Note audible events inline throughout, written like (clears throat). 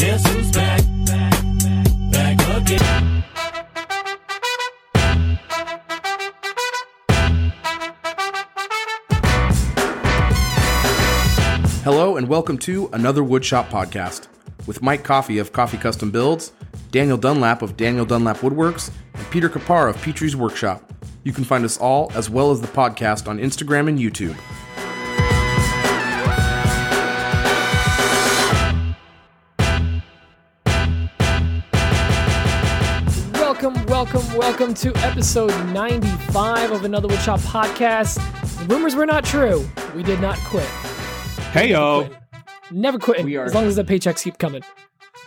Guess who's back? Back again. Hello and welcome to another Woodshop podcast with Mike Coffey of Coffey Custom Builds, Daniel Dunlap of Daniel Dunlap Woodworks, and Peter Kapar of Petrie's Workshop. You can find us all as well as the podcast on Instagram and YouTube. Welcome, welcome, welcome to episode 95 of another Woodshop podcast. The rumors were not true. We did not quit. Hey yo. Never quitting. We are- As long as the paychecks keep coming.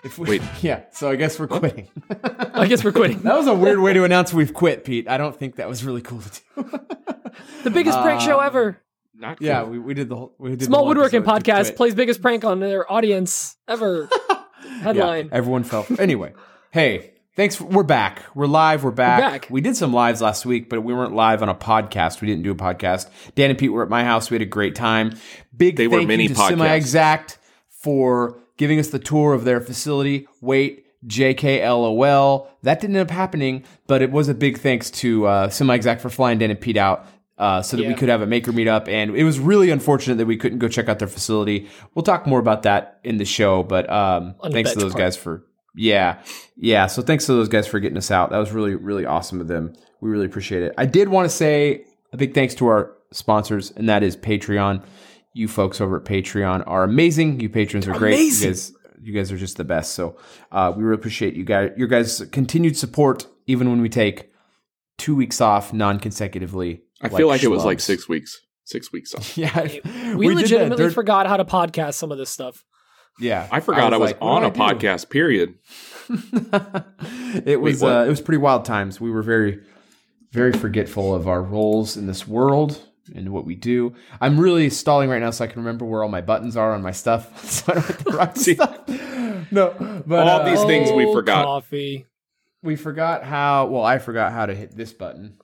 If we, Wait. (laughs) yeah, so I guess we're quitting. (laughs) I guess we're quitting. that was a weird way to announce we've quit, Pete. I don't think that was really cool to do. The biggest prank show Um, ever. Not yeah, we, we did the whole. We did the Small whole woodworking episode to podcast quit. plays biggest prank on their audience ever. (laughs) Headline. Yeah, everyone fell. Anyway, hey, thanks. For, we're back. We're live. We're back. back. We did some lives last week, but we weren't live on a podcast. We didn't do a podcast. Dan and Pete were at my house. We had a great time. Big They were thank mini you to podcasts. Semi Exact for giving us the tour of their facility. Wait. JKLOL. That didn't end up happening, but it was a big thanks to uh, Semi Exact for flying Dan and Pete out uh, so that we could have a maker meetup. And it was really unfortunate that we couldn't go check out their facility. We'll talk more about that in the show, but um, thanks to those part. guys for yeah, yeah. So thanks to those guys for getting us out. That was really, really awesome of them. We really appreciate it. I did want to say a big thanks to our sponsors, and that is Patreon. You folks over at Patreon are amazing. You patrons are great. Amazing. You guys, you guys are just the best. So uh, we really appreciate you guys, your guys' continued support, even when we take two weeks off non-consecutively. I feel like it was like six weeks. Six weeks off. (laughs) Yeah, We, did that legitimately forgot how to podcast some of this stuff. Yeah, I forgot I was, like, on do a I do? podcast, period. (laughs) it was what? uh, it was pretty wild times. We were very very forgetful of our roles in this world and what we do. I'm really stalling right now so I can remember where all my buttons are on my stuff, (laughs) so I don't have to write (laughs) See? stuff. No, but All uh, these things we Oh, forgot. Coffee. we forgot how. Well, I forgot how to hit this button.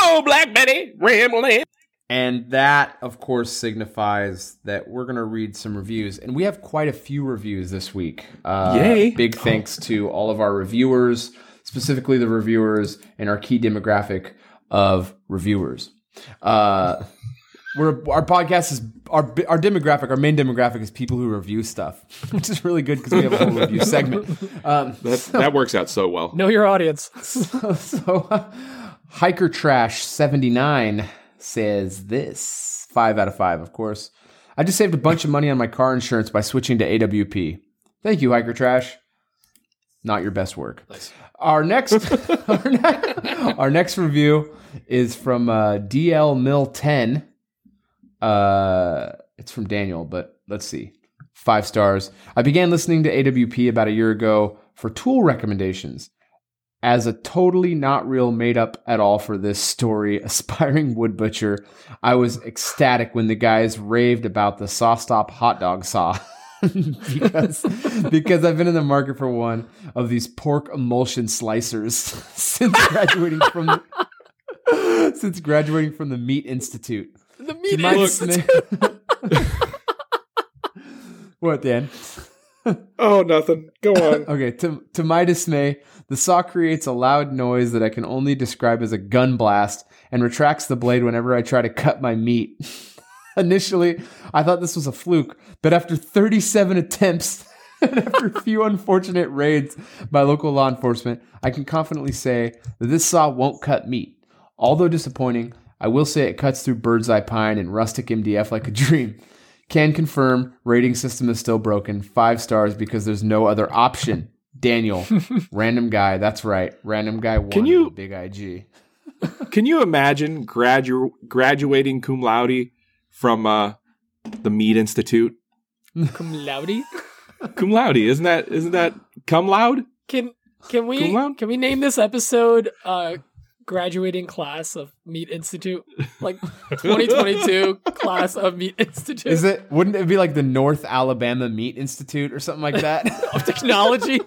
Go, Black Betty, rambling. And that, of course, signifies that we're going to read some reviews. And we have quite a few reviews this week. Uh, Yay. Big thanks to all of our reviewers, specifically the reviewers and our key demographic of reviewers. Uh, we're, our podcast is our our demographic. Our main demographic is people who review stuff, (laughs) which is really good because we have a whole review segment. Um, (laughs) That, that works out so well. Know your audience. (laughs) so, uh, Hiker Trash 79 says this five out of five, of course. I just saved a bunch of money on my car insurance by switching to AWP. Thank you, Hiker Trash. Not your best work. Our next, (laughs) our, ne- our next review is from uh, DL Mill 10. Uh, it's from Daniel, but let's see. Five stars. I began listening to AWP about a year ago for tool recommendations as a totally not real made up at all for this story (laughs) aspiring wood butcher i was ecstatic when the guys raved about the SawStop hot dog saw (laughs) because (laughs) because i've been in the market for one of these pork emulsion slicers since graduating from the, since graduating from the meat institute The meat is- dismay- what dan Oh, nothing. Go on. Okay, to to my dismay, the saw creates a loud noise that I can only describe as a gun blast and retracts the blade whenever I try to cut my meat. (laughs) Initially, I thought this was a fluke, but after 37 attempts (laughs) and after a few unfortunate raids by local law enforcement, I can confidently say that this saw won't cut meat. Although disappointing, I will say it cuts through bird's eye pine and rustic MDF like a dream. Can confirm rating system is still broken. Five stars because there's no other option. Daniel, (laughs) random guy. That's right, random guy. One Can you- big IG? Can you imagine gradu- graduating cum laude from uh, the Meat Institute? Cum laude. Cum laude, isn't that isn't that cum loud? Can can we can we name this episode uh graduating class of Meat Institute? (laughs) Like 2022 class of Meat Institute Is it? Wouldn't it be like the North Alabama Meat Institute or something like that? (laughs) of technology? (laughs)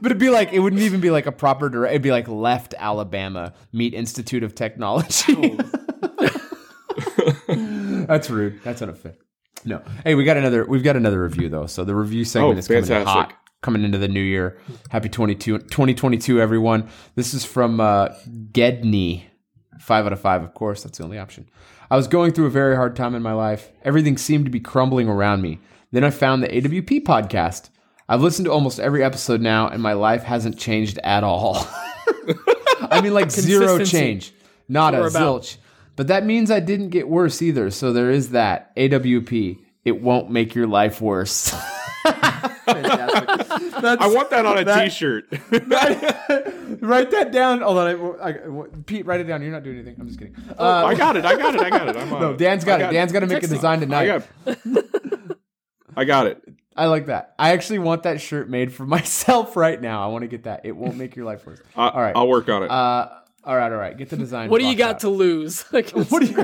but it'd be like it wouldn't even be like a proper direct. It'd be like Left Alabama Meat Institute of Technology. Oh. That's rude. That's unfair. No. Hey, we got another. We've got another review though. So the review segment Oh, is coming in fantastic. hot, coming into the new year. Happy 22, 2022, everyone. This is from uh, Gedney. Five out of five, of course. That's the only option. I was going through a very hard time in my life. Everything seemed to be crumbling around me. Then I found the AWP podcast. I've listened to almost every episode now, and my life hasn't changed at all. (laughs) I mean, like zero change, not a zilch. But that means I didn't get worse either. So there is that AWP. It won't make your life worse. (laughs) Fantastic. That's, (laughs) I want that on a That- shirt (laughs) write that down. Hold on, I, I- Pete, write it down. You're not doing anything. I'm just kidding. Uh, I got it. I got it. I got it. I'm on (laughs) no. Dan's got, I it. Dan's got to make a Text me. design I tonight. got. I got it. I like that. I actually want that shirt made for myself right now. I want to get that. It won't make your life worse. I, all right. I'll work on it. Uh, all right, all right. Get the design. What do you got out. to lose? Like, what do you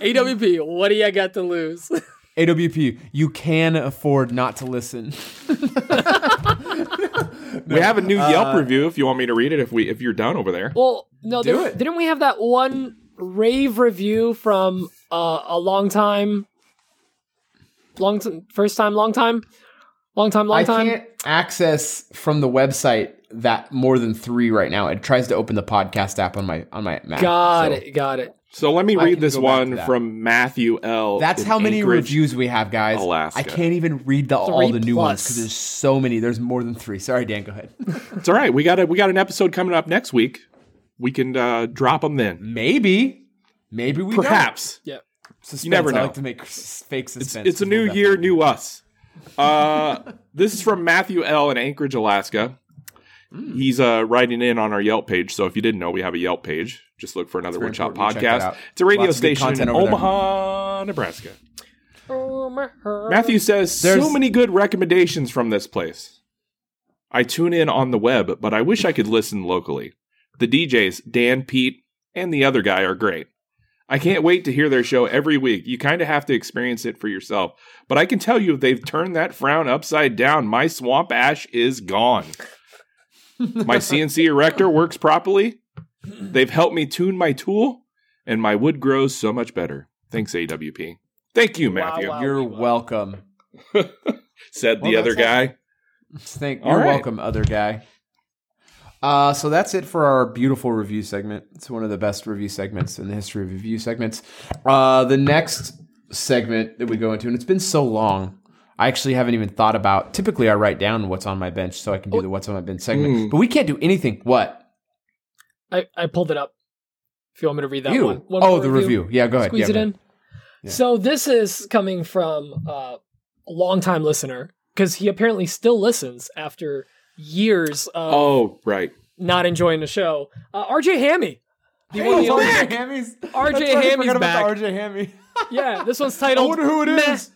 AWP, what do you got to lose? AWP? You can afford not to listen. (laughs) we have a new uh, Yelp review. If you want me to read it, if we if you're done over there. Well, no, Do didn't, it. didn't we have that one rave review from uh, a long time, long t- first time, long time, long time, long I time? can't access from the website that more than three right now. It tries to open the podcast app on my on my Mac. Got So it, got it. So let me I read this go back to one from Matthew L. That's how many Anchorage. reviews we have, guys. Alaska. I can't even read the, all the new ones because there's so many. There's more than three. Sorry, Dan. Go ahead. (laughs) It's all right. We got a we got an episode coming up next week. We can uh, drop them then. Maybe, maybe we don't. Perhaps Yeah. Suspense. You never know. I like to make fake suspense. it's a new year, new us. Uh, (laughs) this is from Matthew L. in Anchorage, Alaska. Hmm. He's uh, writing in on our Yelp page. So if you didn't know, we have a Yelp page. Just look for another very Woodshop important. Check that podcast. It's a radio Lots station in over there. Omaha, Nebraska. Matthew says so many good recommendations from this place. I tune in on the web, but I wish I could listen locally. The DJs, Dan, Pete, and the other guy are great. I can't wait to hear their show every week. You kind of have to experience it for yourself. But I can tell you if they've turned that frown upside down, my swamp ash is gone. My (laughs) CNC erector works properly. They've helped me tune my tool, and my wood grows so much better. Thanks, AWP. Thank you, Matthew. wow. You're welcome. (laughs) Said the other that's guy. Thank. All You're right. welcome, other guy. Uh, so that's it for our beautiful review segment. It's one of the best review segments in the history of review segments. Uh, the next segment that we go into, and it's been so long, I actually haven't even thought about. Typically, I write down what's on my bench so I can do the what's on my bench segment. Mm. But we can't do anything. What? I, I pulled it up. If you want me to read that You? one. One oh, the review. Yeah, go ahead. Squeeze Yeah, it in. Yeah. So this is coming from uh, a longtime listener because he apparently still listens after years of Oh, right. not enjoying the show. Uh, RJ Hammy. The Hey, one the RJ Hammy's. RJ That's Hammy's back. RJ Hammy. Yeah, this one's titled. (laughs) I wonder who it Meh. is. meh,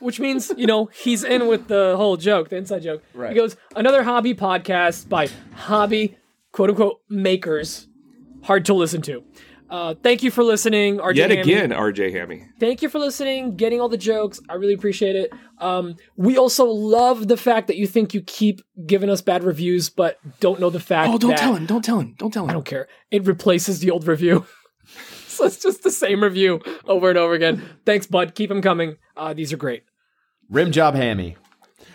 which means, you know, he's in with the whole joke, the inside joke. Right. He goes, another hobby podcast by hobby, quote unquote, makers. Hard to listen to. Uh, thank you for listening, RJ Yet Hammy. again, RJ Hammy. Thank you for listening, getting all the jokes. I really appreciate it. Um, we also love the fact that you think you keep giving us bad reviews, but don't know the fact Oh, don't tell him. Don't tell him. Don't tell him! I don't care. It replaces the old review. (laughs) so it's just the same review over and over again. Thanks, bud. Keep them coming. Uh, these are great. Rim job Hammy.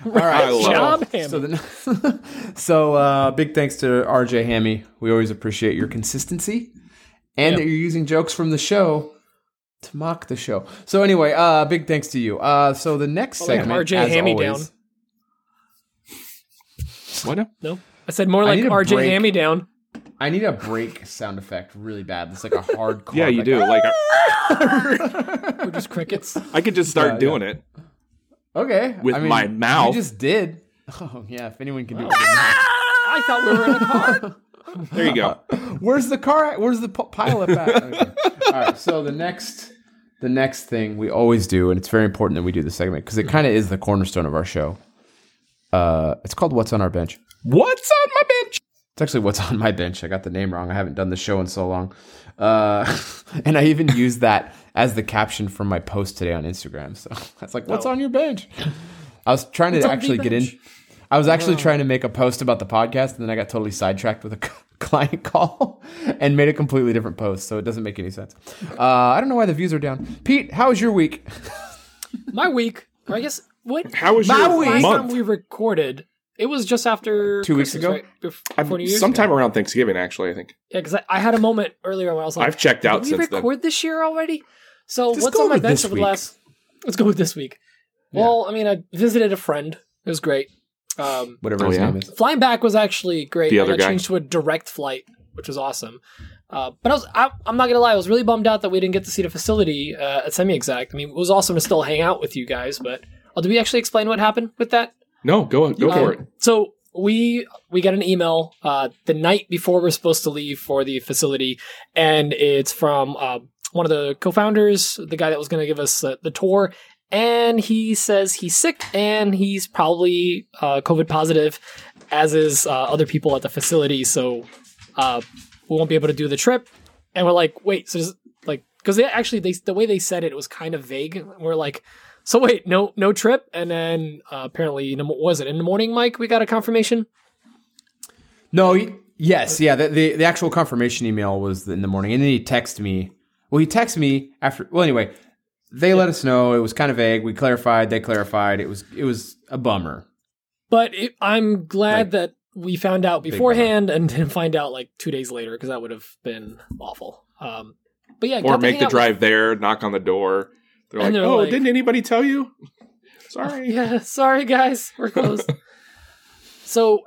All I right. love Job. Hammy. So, the, (laughs) so uh, big thanks to RJ Hammy. We always appreciate your consistency and Yeah. that you're using jokes from the show to mock the show. So anyway, uh, big thanks to you. Uh, so the next Oh, yeah, segment, RJ as Hammy always, down. What? no, I said more like RJ break. Hammy down. I need a break sound effect really bad. It's like a hard. (laughs) Yeah, you like, do. Like I, Or just crickets. I could just start Yeah, doing it. Okay, With I mean, my mouth. You just did. Oh yeah, if anyone can do it. I thought we were in a car. (laughs) There you go. (laughs) Where's the car? At? Where's the p- pileup at? Okay. All right. So the next, the next thing we always do, and it's very important that we do this segment because it kind of is the cornerstone of our show. Uh, it's called "What's on Our Bench." What's on my bench? It's actually "What's on My Bench." I got the name wrong. I haven't done the show in so long, uh, (laughs) and I even used that as the caption for my post today on Instagram. So (laughs) that's like, "What's Oh. on your bench?" I was trying to actually get in. I was actually trying to make a post about the podcast, and then I got totally sidetracked with a c- (laughs) client call and made a completely different post. So it doesn't make any sense. Uh, I don't know why the views are down. Pete, how was your week? My week, I guess what How was My your week. last time month? we recorded, it was just after Two weeks ago? right? Bef- Before New Year's. sometime around Thanksgiving, actually. I think Yeah, because I, I had a moment earlier when I was like, I've checked out Did we since then. record this year already? So Just what's go on my with bench this over the week. last? Let's go with this week. Well, I mean, I visited a friend. It was great. Um, Whatever Oh, his yeah? name is. flying back was actually great. The I other got guy. changed to a direct flight, which was awesome. Uh, but I was, I, I'm not gonna lie, I was really bummed out that we didn't get to see the facility uh, at Semi Exact. I mean, it was awesome to still hang out with you guys, but oh, did we actually explain what happened with that? No, go go for Um, it. So we we got an email uh, the night before we're supposed to leave for the facility, and it's from uh, one of the co-founders, the guy that was going to give us uh, the tour, and he says he's sick and he's probably uh, COVID positive, as is uh, other people at the facility. So uh, we won't be able to do the trip. And we're like, wait, so does, like because they actually they the way they said it was kind of vague. We're like. So wait, no, no trip, and then uh, apparently, in the, was it in the morning, Mike? We got a confirmation. No, y- yes, yeah. The, the the actual confirmation email was in the morning, and then he texted me. Well, he texted me after. Well, anyway, they let us know it was kind of vague. We clarified. They clarified. It was it was a bummer. But it, I'm glad Like, that we found out beforehand and (laughs) didn't find out like two days later because that would have been awful. Um, but yeah, Or make the out with- drive there, knock on the door. They're like, they're "Oh, like- didn't anybody tell you?" (laughs) Sorry. (laughs) Yeah, sorry guys, we're closed. so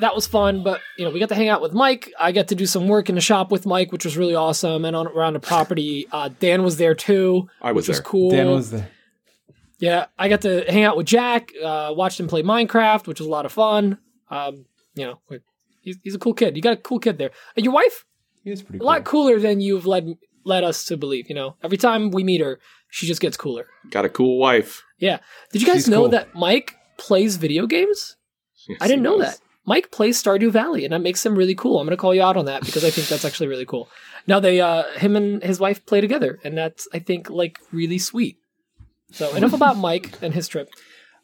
that was fun, but you know we got to hang out with Mike. I got to do some work in the shop with Mike, which was really awesome. And on around the property, uh, Dan was there too, I was which was there. cool. Dan was there. Yeah, I got to hang out with Jack, uh, watched him play Minecraft, which was a lot of fun. Um, you know, he's, he's a cool kid. You got a cool kid there. And your wife, he was pretty a cool. lot cooler than you've led led us to believe. You know, every time we meet her, she just gets cooler. Got a cool wife. Yeah. Did you guys She's know cool. that Mike plays video games? Yes, I didn't know was. that. Mike plays Stardew Valley, and that makes him really cool. I'm going to call you out on that because I think that's actually really cool. Now they, uh, him and his wife play together, and that's I think like really sweet. So enough (laughs) about Mike and his trip.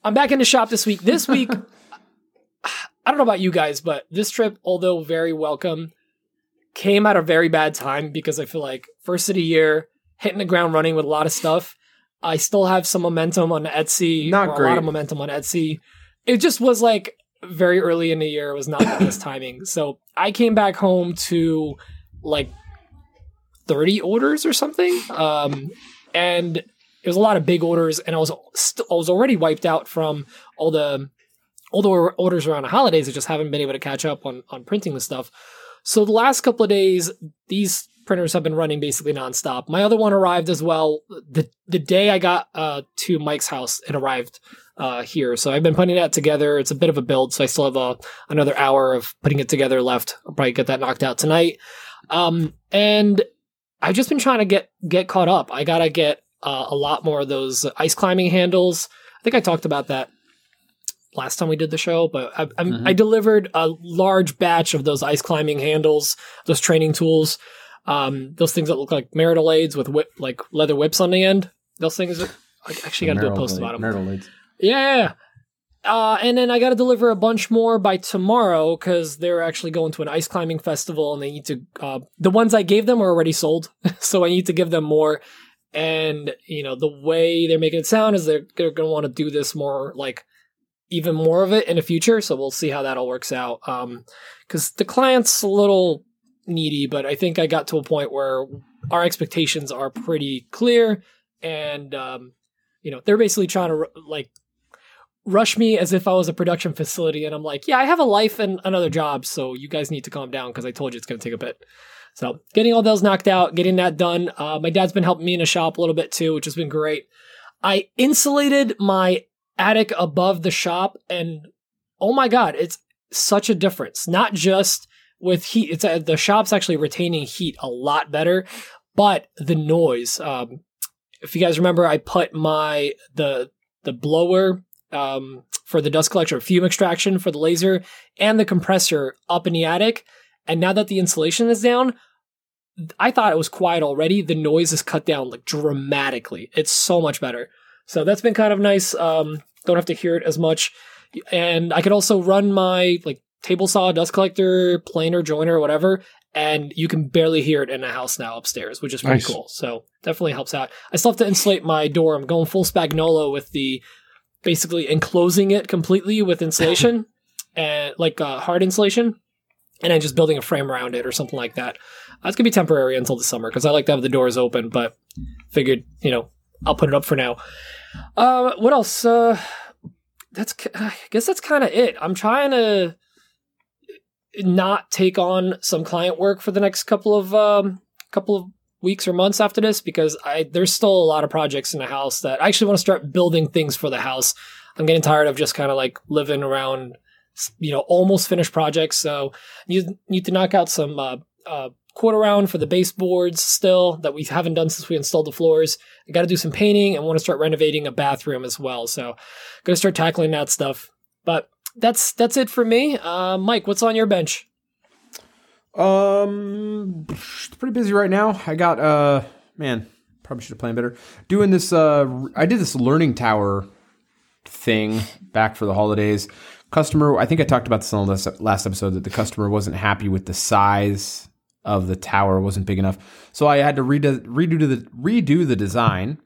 I'm back in the shop this week. This week, (laughs) I don't know about you guys, but this trip, although very welcome, came at a very bad time because I feel like first of the year, hitting the ground running with a lot of stuff. I still have some momentum on Etsy, Not or a lot of momentum on Etsy. It just was like very early in the year. It was not the best timing. So I came back home to like 30 orders or something. Um, and it was a lot of big orders, and I was st- I was already wiped out from all the all the orders around the holidays. I just haven't been able to catch up on on printing the stuff. So the last couple of days, these printers have been running basically nonstop. My other one arrived as well. the The day I got uh, to Mike's house, it arrived uh, here. So I've been putting that together. It's a bit of a build, so I still have a, another hour of putting it together left. I'll probably get that knocked out tonight. Um, and I've just been trying to get get caught up. I gotta get uh, a lot more of those ice climbing handles. I think I talked about that last time we did the show, but I, I'm, Mhm. I delivered a large batch of those ice climbing handles, those training tools, um, those things that look like marital aids with whip, like leather whips on the end. Those things. Are, I actually got to do a post about them. Marital leads. Yeah. Uh, and then I got to deliver a bunch more by tomorrow because they're actually going to an ice climbing festival and they need to. Uh, the ones I gave them are already sold, (laughs) so I need to give them more. And you know the way they're making it sound is they're they're going to want to do this more like even more of it in the future. So we'll see how that all works out. Um, because the client's a little needy, but I think I got to a point where our expectations are pretty clear, and um, you know they're basically trying to like rush me as if I was a production facility, and I'm like, yeah, I have a life and another job, so you guys need to calm down because I told you it's going to take a bit. So getting all those knocked out, getting that done. Uh, my dad's been helping me in the shop a little bit too, which has been great. I insulated my attic above the shop, and oh my god, it's such a difference. Not just with heat; it's uh, the shop's actually retaining heat a lot better, but the noise. Um, if you guys remember, I put my the the blower um, for the dust collection, fume extraction for the laser, and the compressor up in the attic. And now that the insulation is down, I thought it was quiet already. The noise is cut down like dramatically. It's so much better. So that's been kind of nice. Um, don't have to hear it as much. And I could also run my like table saw, dust collector, planer, joiner, whatever, and you can barely hear it in the house now upstairs, which is pretty Nice. cool. So definitely helps out. I still have to insulate my door. I'm going full Spagnolo with the basically enclosing it completely with insulation (laughs) and like uh, hard insulation, and then just building a frame around it or something like that. That's gonna be temporary until the summer because I like to have the doors open, but figured you know I'll put it up for now. Uh, what else? Uh, that's I guess that's kind of it. I'm trying to not take on some client work for the next couple of um, couple of weeks or months after this because I there's still a lot of projects in the house that I actually want to start building things for the house. I'm getting tired of just kind of like living around, you know, almost finished projects. So you need to knock out some uh, uh, quarter round for the baseboards still that we haven't done since we installed the floors. I got to do some painting and want to start renovating a bathroom as well. So gonna start tackling that stuff. But that's that's it for me. Uh, Mike, what's on your bench? Um, pretty busy right now. I got uh, man, probably should have planned better. Doing this uh, I did this learning tower thing back for the holidays. Customer, I think I talked about this on the last episode that the customer wasn't happy with the size of the tower wasn't big enough, so I had to redo redo the redo the design.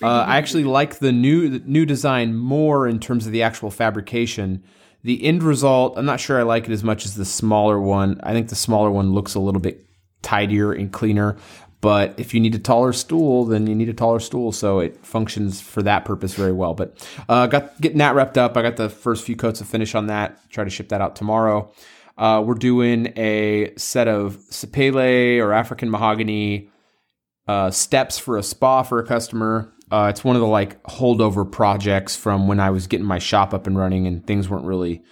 Uh, I actually like the new the new design more in terms of the actual fabrication. The end result, I'm not sure I like it as much as the smaller one. I think the smaller one looks a little bit tidier and cleaner. But if you need a taller stool, then you need a taller stool. So it functions for that purpose very well. But uh, got getting that wrapped up. I got the first few coats of finish on that. Try to ship that out tomorrow. Uh, we're doing a set of Sapele or African mahogany uh, steps for a spa for a customer. Uh, it's one of the like holdover projects from when I was getting my shop up and running and things weren't really.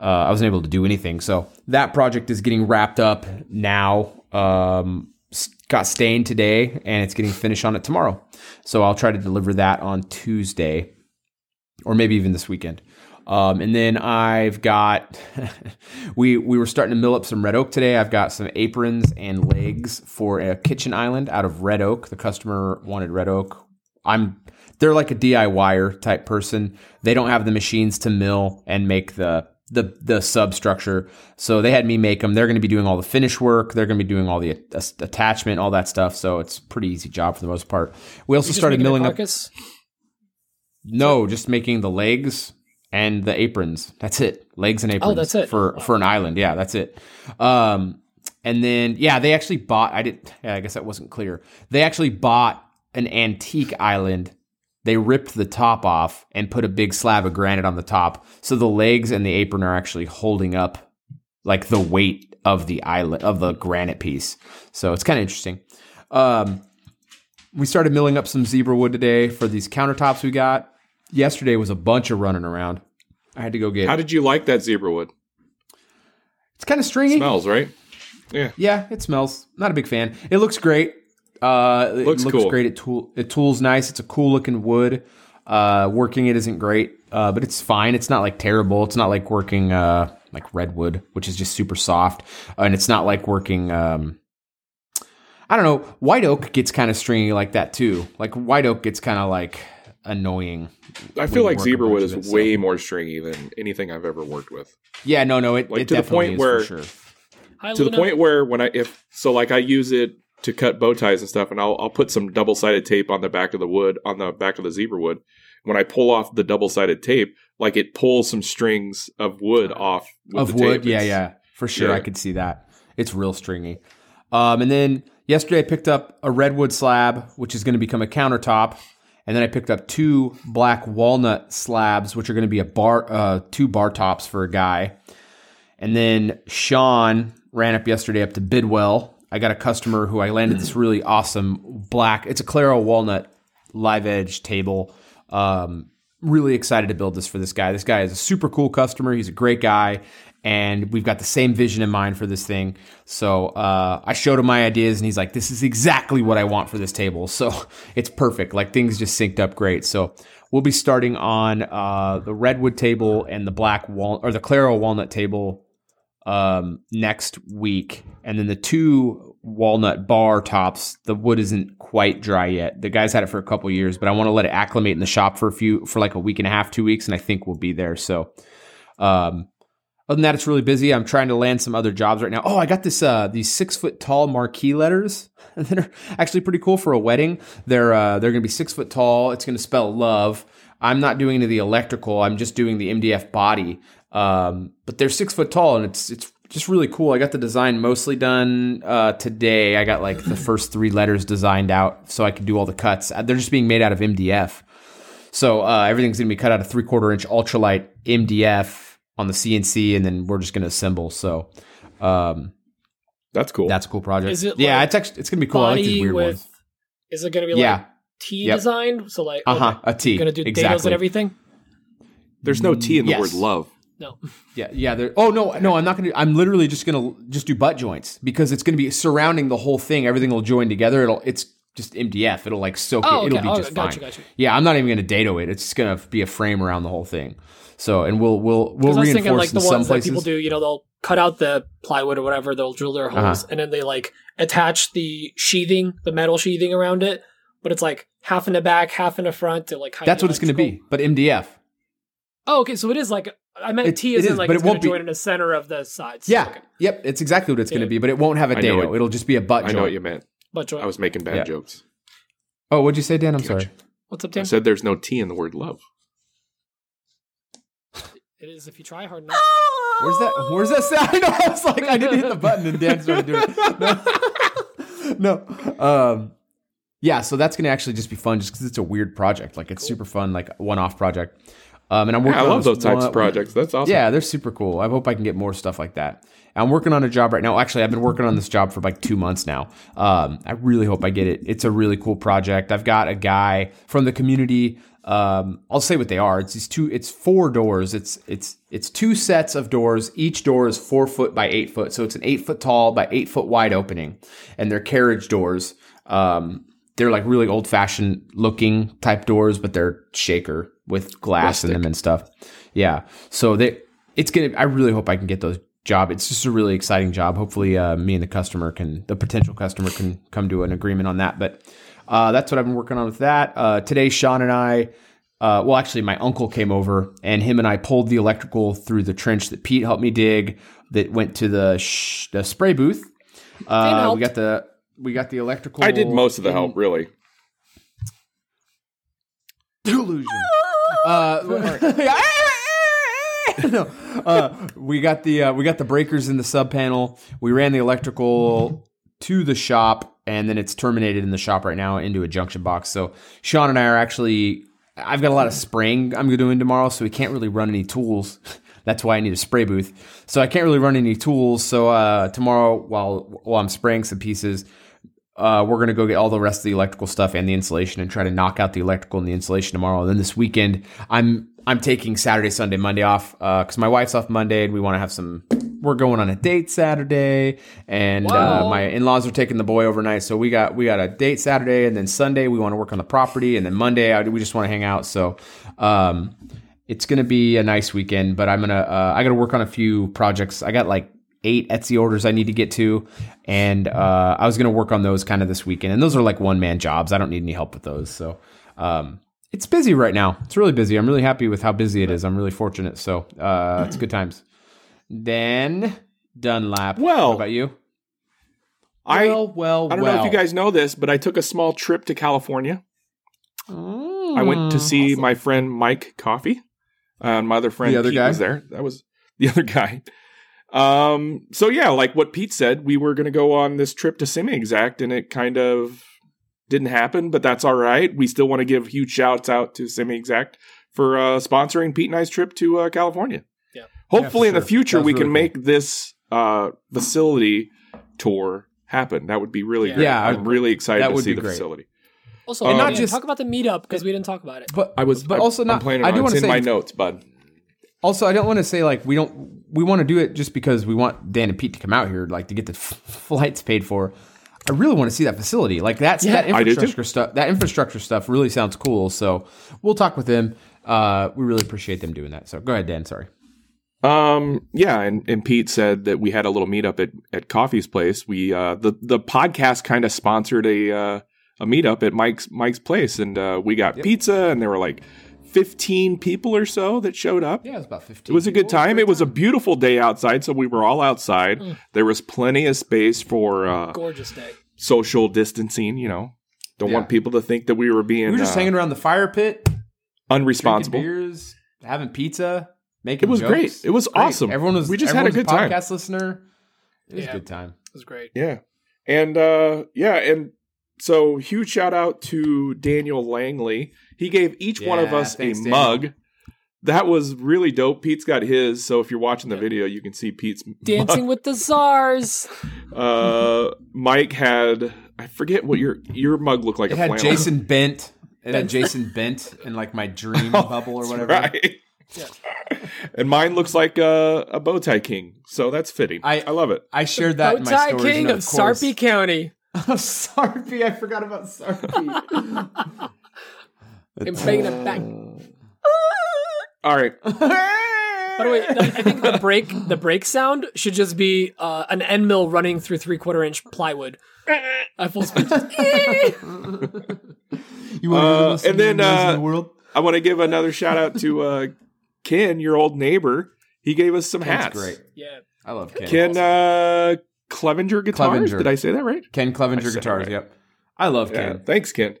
Uh, I wasn't able to do anything, so that project is getting wrapped up now. Um, got stained today, and it's getting finished on it tomorrow. So I'll try to deliver that on Tuesday, or maybe even this weekend. Um, and then I've got (laughs) we we were starting to mill up some red oak today. I've got some aprons and legs for a kitchen island out of red oak. The customer wanted red oak. I'm they're like a DIYer type person. They don't have the machines to mill and make the the the substructure. So they had me make them. They're going to be doing all the finish work. They're going to be doing all the a- attachment, all that stuff. So it's a pretty easy job for the most part. We also started milling up. No, just making the legs and the aprons. That's it. Legs and aprons. Oh, that's it. for for an island. Yeah, that's it. Um, and then yeah, they actually bought. I didn't. Yeah, I guess that wasn't clear. They actually bought an antique island. They ripped the top off and put a big slab of granite on the top, so the legs and the apron are actually holding up like the weight of the island of the granite piece. So it's kind of interesting. Um, we started milling up some zebra wood today for these countertops we got. Yesterday was a bunch of running around. I had to go get. How did you like that zebra wood? it's kind of stringy. Smells right. Yeah. Yeah, it smells. Not a big fan. It looks great. Uh, it Looks looks cool. great. It tool. It tools nice. It's a cool looking wood. Uh, working it isn't great, uh, but it's fine. It's not like terrible. It's not like working uh like redwood, which is just super soft, and it's not like working. Um, I don't know. White oak gets kind of stringy like that too. Like white oak gets kind of like annoying. I feel like you work a zebra wood is of it, so- way more stringy than anything I've ever worked with. Yeah, no, no. It, Like, it to the point is where- sure. Hi, to the point where when I if so like I use it to cut bow ties and stuff, and I'll I'll put some double sided tape on the back of the wood on the back of the zebra wood. When I pull off the double sided tape, like it pulls some strings of wood off with of the wood. tape. Yeah, It's- yeah, for sure. yeah. I could see that. It's real stringy. Um, and then yesterday I picked up a redwood slab, which is going to become a countertop. And then I picked up two black walnut slabs, which are going to be a bar, uh, two bar tops for a guy. And then Sean ran up yesterday up to Bidwell. I got a customer who I landed this really awesome black. It's a Claro walnut live edge table. Um, really excited to build this for this guy. This guy is a super cool customer. He's a great guy, and we've got the same vision in mind for this thing. So uh, I showed him my ideas, and he's like, "This is exactly what I want for this table." (laughs) So it's perfect. Like things just synced up great. So we'll be starting on uh, the redwood table and the black wal or the Claro walnut table um, next week, and then the two walnut bar tops. The wood isn't quite dry yet. The guys had it for a couple years, but I want to let it acclimate in the shop for a few for like a week and a half, two weeks, and I think we'll be there. So, um, other than that, it's really busy. I'm trying to land some other jobs right now. Oh, I got this uh, these six foot tall marquee letters (laughs) that are actually pretty cool for a wedding. They're uh, they're going to be six foot tall. It's going to spell love. I'm not doing any of the electrical. I'm just doing the MDF body. Um, but they're six foot tall, and it's it's just really cool. I got the design mostly done uh, today. I got like the first three letters designed out, so I can do all the cuts. Uh, They're just being made out of MDF. So uh, everything's going to be cut out of three quarter inch ultralight MDF on the CNC, and then we're just going to assemble. So um, That's cool. that's a cool project. Is it yeah, like it's actually it's going to be cool. I like these Body weird with. ones. Is it going to be Yeah. like T Yep. designed? So like, Uh huh. okay, A T. going to do exactly. dados and everything? There's no T in the Yes. word love. No. (laughs) Yeah, yeah. There. Oh no, no. I'm not gonna. I'm literally just gonna just do butt joints because it's gonna be surrounding the whole thing. Everything will join together. It'll. It's just MDF. It'll like soak Oh, it. It'll okay. be Oh, just gotcha, fine. gotcha. Yeah, I'm not even gonna dado it. It's just gonna be a frame around the whole thing. So, and we'll we'll we'll Because I was thinking reinforce like the in some ones that people do, you know, they'll cut out the plywood or whatever, they'll drill their Uh-huh. holes, and then they like attach the sheathing, the metal sheathing around it. But it's like half in the back, half in the front. To like That's what it's gonna be. But MDF. Oh, okay. So it is like I meant It- T it is is, like but it's it going won't to be- join in the center of the sides. Yeah. Okay. Yep. It's exactly what it's gonna be. But it won't have a I know dado. it- It'll just be a butt I joint. know what you meant. But joint. I was making bad Yeah. jokes. oh, what'd you say, Dan? I'm sorry. What's up, Dan? I said there's no T in the word love. It is if you try hard enough. Where's that? Where's that sound? (laughs) I know. I was like, I didn't hit the button, and Dan started doing it. (laughs) No, (laughs) no. Um, yeah. So that's gonna actually just be fun, just because it's a weird project. Like it's super fun, like one-off project. Um, and I'm Yeah, working. I love this those types of projects. That's awesome. Yeah, they're super cool. I hope I can get more stuff like that. I'm working on a job right now. Actually, I've been working on this job for like two months now. Um, I really hope I get it. It's a really cool project. I've got a guy from the community. Um, I'll say what they are. It's these two. It's four doors. It's it's it's two sets of doors. Each door is four foot by eight foot. So it's an eight foot tall by eight foot wide opening, and they're carriage doors. Um, they're like really old fashioned looking type doors, but they're shaker with glass in them and stuff. Yeah. So they, it's gonna. I really hope I can get those job. It's just a really exciting job. Hopefully, uh, me and the customer can, the potential customer can come to an agreement on that. But uh, that's what I've been working on with that. Uh, today, Sean and I. Uh, well, actually, my uncle came over and him and I pulled the electrical through the trench that Pete helped me dig. That went to the sh- the spray booth. Uh, we got the we got the electrical. I did most of the in- help, really. delusion. uh, (laughs) no, uh, we got the uh, we got the breakers in the sub panel. We ran the electrical to the shop, and then it's terminated in the shop right now into a junction box. So Sean and I are actually. I've got a lot of spraying I'm doing tomorrow, so we can't really run any tools. (laughs) That's why I need a spray booth. So I can't really run any tools. So uh, tomorrow, while while I'm spraying some pieces, uh, we're gonna go get all the rest of the electrical stuff and the insulation and try to knock out the electrical and the insulation tomorrow. And then this weekend, I'm I'm taking Saturday, Sunday, Monday off because my wife's off Monday and we want to have some. We're going on a date Saturday, and uh, my in-laws are taking the boy overnight. So we got we got a date Saturday, and then Sunday we want to work on the property, and then Monday I, we just want to hang out. So. Um, it's gonna be a nice weekend, but I'm gonna uh, I gotta work on a few projects. I got like eight Etsy orders I need to get to, and uh, I was gonna work on those kind of this weekend. And those are like one man jobs. I don't need any help with those. So um, it's busy right now. It's really busy. I'm really happy with how busy it is. I'm really fortunate. So uh, it's good times. Then Dunlap. Well, How about you? I well, well, I don't know if you guys know this, but I took a small trip to California. I went to see my friend Mike Coffey. Uh, my other friend The other Pete guy? was there. That was the (laughs) other guy. Um, so yeah, like what Pete said, we were going to go on this trip to Semi Exact, and it kind of didn't happen, but that's all right. We still want to give huge shouts out to Semi Exact for uh, sponsoring Pete and I's trip to uh, California. Yeah. Hopefully, Yeah, for in the future, That was we really can cool. make this uh, facility tour happen. That would be really Yeah. great. Yeah, I'm really excited that to see the great. facility. Also, And not just- talk about the meetup because we didn't talk about it. But I was, but I- also I'm not. planning I do want to in say my notes, bud. Also, I don't want to say like we don't we want to do it just because we want Dan and Pete to come out here, like to get the f- flights paid for. I really want to see that facility. Like that's Yeah. that I do too. infrastructure stuff. That infrastructure stuff really sounds cool. So we'll talk with them. Uh, we really appreciate them doing that. So go ahead, Dan. Sorry. Um, yeah, and, and Pete said that we had a little meetup at, at Coffey's place. We uh the the podcast kind of sponsored a uh, a meetup at Mike's Mike's place, and uh, we got pizza, and they were like 15 people or so that showed up. Yeah, it was about 15. It was a good people. time. It was a beautiful day outside, so we were all outside. There was plenty of space for uh, Gorgeous day. social distancing. You know, don't Yeah. want people to think that we were being We were just uh, hanging around the fire pit, unresponsible. beers, having pizza, making. It was jokes. great. It was Great. awesome. Everyone was. We just had a everyone's good time. Podcast listener. It was Yeah. a good time. It was great. Yeah. And uh yeah, and so huge shout out to Daniel Langley. He gave each one of us thanks, a Daniel. mug. That was really dope. Pete's got his, so if you're watching the video, you can see Pete's (laughs) Dancing with the Czars. Uh Mike had I forget what your your mug looked like It a had flannel. Jason Bent. It had Jason Bent in like my dream (laughs) Oh, bubble or that's whatever. Right. and mine looks like a, a bow tie king, so that's fitting. I, I- I love it. I shared that in my stories. King and of of Sarpy County. (laughs) Oh, Sarpy. I forgot about Sarpy. And (laughs) bringing it back. (laughs) All right. By the way, I think the break the break sound should just be uh, an end mill running through three quarter inch plywood at full speed. You want Uh, to listen and then, uh, in the world? I want to give another shout out to uh, Ken, your old neighbor. He gave us some Ken's hats. great. yeah. I love Ken. Ken uh, Clevenger guitars. Clevenger. Did I say that right? Ken Clevenger guitars. right. Yep. I love Yeah. Ken. Thanks, Ken.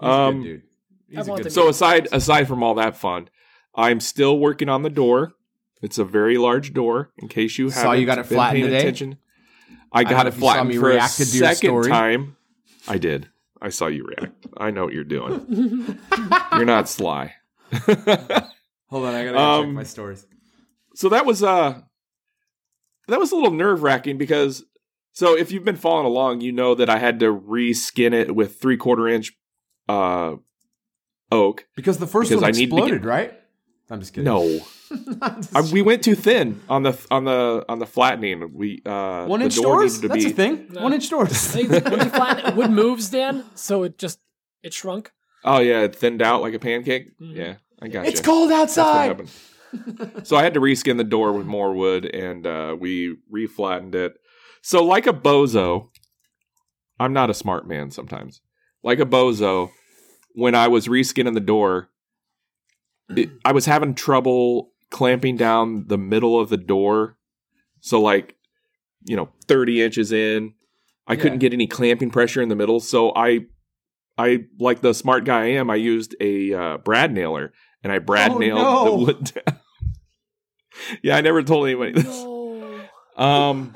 He's Um, a good dude. He's a good to So aside aside from all that fun, I'm still working on the door. It's a very large door. In case you Saw haven't you got it been flattened paying today? attention, I don't got know it if you flattened for a reacted to your second story. time. I did. I saw you react. I know what you're doing. (laughs) you're not sly. (laughs) Hold on, I gotta Um, check my stories. so that was uh that was a little nerve wracking because so if you've been following along, you know that I had to reskin it with three quarter inch uh oak. Because the first because one I need to exploded, get- right? I'm just kidding. No, (laughs) I'm just- I, we went too thin on the on the on the flattening. We uh one inch doors. to That's be- a thing. No. One inch doors. (laughs) I think when you flatten wood moves, Dan, so it just it shrunk. Oh yeah, it thinned out like a pancake. Mhm. Yeah, I got it's you. cold That's what outside. happened. so I had to reskin the door with more wood, and uh, we reflattened it. So like a bozo, I'm not a smart man sometimes. Like a bozo, when I was reskinning the door, it, I was having trouble clamping down the middle of the door. So like, you know, 30 inches in, I Yeah. couldn't get any clamping pressure in the middle. So I, I like the smart guy I am, I used a uh, brad nailer and I brad Oh, nailed no. the wood (laughs) down. yeah, I never told anybody this. No. Um,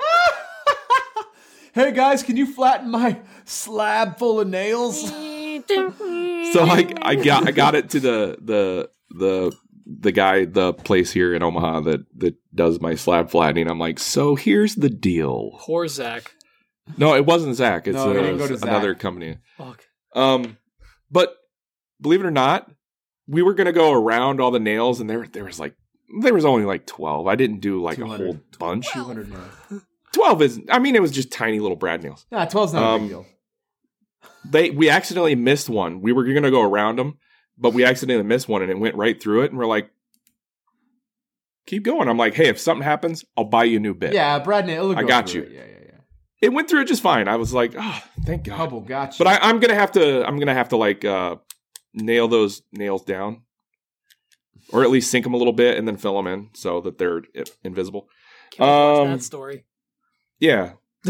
hey guys, can you flatten my slab full of nails? (laughs) so I, I (laughs) got I got it to the the the the guy the place here in Omaha that that does my slab flattening. I'm like, so here's the deal. Poor Zach. No, it wasn't Zach. It's No, it uh, didn't go to Zach. another company. Fuck. Um, but believe it or not, we were gonna go around all the nails, and there there was like there was only like twelve. I didn't do like a whole bunch. Two hundred nails. Twelve isn't. I mean, it was just tiny little brad nails. Nah, 12's not a Um, big deal. They we accidentally missed one. We were gonna go around them, but we accidentally missed one, and it went right through it. And we're like, keep going. I'm like, hey, if something happens, I'll buy you a new bit. Yeah, Brad Nail. I got you. it. Yeah, yeah, yeah. it went through it just fine. I was like, oh, thank God. Hubble got you. But I, I'm gonna have to. I'm gonna have to like uh, nail those nails down, or at least sink them a little bit and then fill them in so that they're invisible. Can't watch Um, that story. Yeah, (laughs)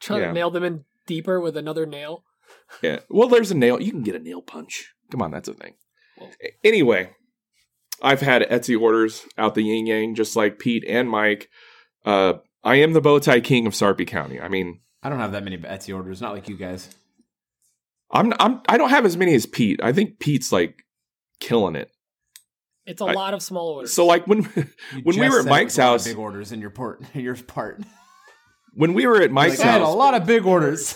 Trying yeah. to nail them in deeper with another nail. yeah. Well, there's a nail. You can get a nail punch. Come on, that's a thing. Well- Anyway, I've had Etsy orders out the yin yang, just like Pete and Mike. Uh, I am the bow tie king of Sarpy County. I mean, I don't have that many Etsy orders. Not like you guys. I'm I'm I don't have as many as Pete. I think Pete's like killing it. It's a I- lot of small orders. So like when (laughs) when we were at Mike's was a lot of house, big orders in your part. (laughs) Your part. When we were at Mike's Like, I had a lot of big orders.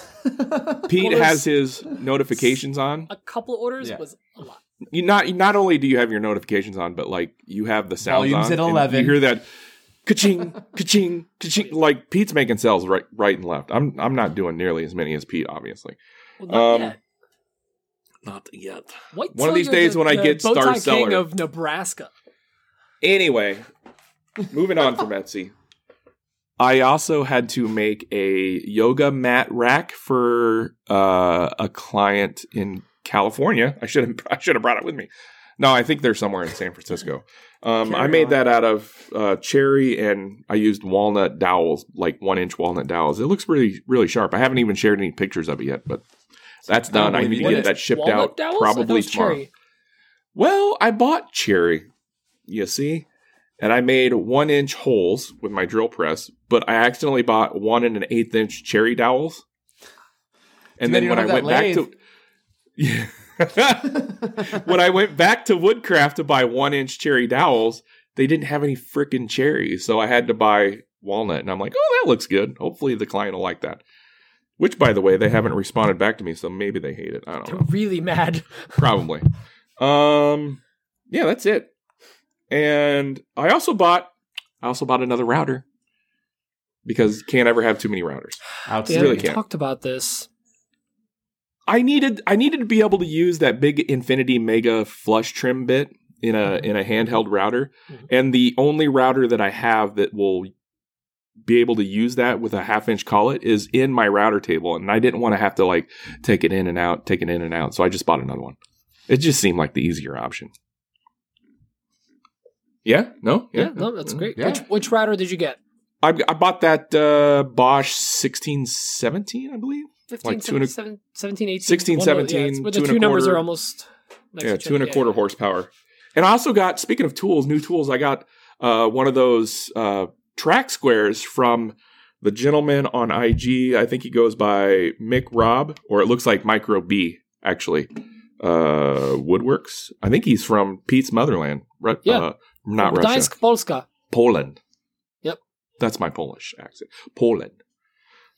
Pete Well, has his notifications on. a couple orders Yeah. was a lot. You not not only do you have your notifications on, but like you have the sounds Volume's on. at 11. You hear that ka-ching, ka-ching, ka-ching. Like Pete's making sales right right and left. I'm I'm not doing nearly as many as Pete, obviously. Well, not Um, yet. Not yet. Wait one of these days the- when I get bow Star king Seller. of Nebraska. Anyway, moving on (laughs) from Etsy. I also had to make a yoga mat rack for uh, a client in California. I should have (laughs) I should have brought it with me. No, I think they're somewhere in San Francisco. Um, I made that out of uh, cherry, and I used walnut dowels, like one inch walnut dowels. It looks really, really sharp. I haven't even shared any pictures of it yet, but that's done. I need to get that shipped Walnut out dowels? I thought it probably tomorrow. cherry. Well, I bought cherry, you see, and I made one inch holes with my drill press, but I accidentally bought one and an eighth inch cherry dowels. And bad then when I went back that to yeah. (laughs) when I went back to Woodcraft to buy one inch cherry dowels, they didn't have any freaking cherries, so I had to buy walnut, and I'm like, oh, that looks good. Hopefully, the client will like that. Which, by the way, they haven't responded back to me, so maybe they hate it. I don't They're know. really mad. (laughs) Probably. Um, yeah, that's it. And I also bought, I also bought another router because you can't ever have too many routers. Yeah, really can't. talked about this. I needed, I needed to be able to use that big Infinity Mega flush trim bit in a in a handheld router, Mhm. and the only router that I have that will be able to use that with a half inch collet is in my router table, and I didn't want to have to like take it in and out, take it in and out, so I just bought another one. It just seemed like the easier option. Yeah, no, Yeah, yeah, no, that's great. Yeah. Which which router did you get? I, I bought that uh, Bosch sixteen seventeen, I believe. 15, Like two and a- 17, 17, 18. 16, One of the- yeah, 17, it's where two two numbers quarter. are almost. yeah, two and a quarter Yeah. horsepower. And I also got, speaking of tools, new tools, I got uh, one of those uh, track squares from the gentleman on IG. I think he goes by Mick Rob, or it looks like Micro B, actually. Uh, Woodworks. I think he's from Pete's motherland. Ru- Yeah. Not Russia. Gdańsk, Polska. Poland. Yep. That's my Polish accent. Poland.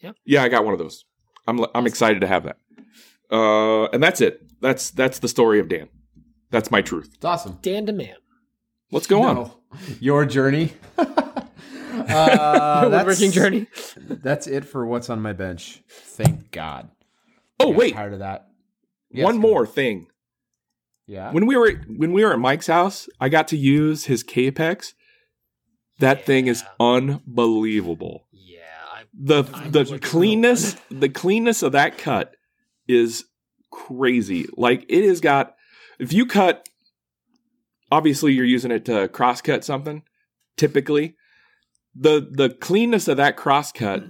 Yep. Yeah, I got one of those. I'm I'm excited to have that. Uh, and that's it. That's that's the story of Dan. That's my truth. It's awesome. Dan DeMan. Let's go on. Your journey. (laughs) uh, (laughs) Your that's, woodworking journey. That's it for what's on my bench. Thank God. Oh wait, tired of that. Yes, one go. more thing. Yeah. When we were when we were at Mike's house, I got to use his Kapex. That thing is unbelievable. Yeah. I, the I the cleanness the cleanness of that cut is crazy like it has got if you cut obviously you're using it to cross cut something typically the the cleanness of that cross cut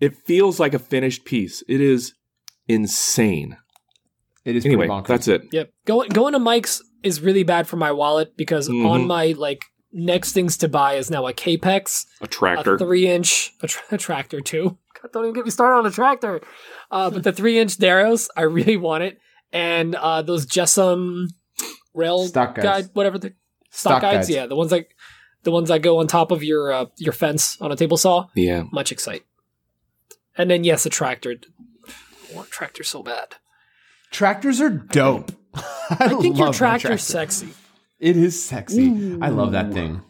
it feels like a finished piece it is insane It is anyway pretty that's it Yep. Going going to Mike's is really bad for my wallet because Mhm. on my like next things to buy is now a Kapex, a tractor a three inch a, tra- a (laughs) tractor too. God, don't even get me started on a tractor. Uh, but the three inch Daros, I really want it, and uh, those JessEm rail Stock guides. guide, whatever the stock, Stock guides, guides. yeah, the ones like the ones that go on top of your uh, your fence on a table saw. yeah Much excite. And then yes, a tractor. I want a tractor so bad. Tractors are dope. (laughs) I, I think your love my tractor's tractor. sexy. It is sexy. I love that thing.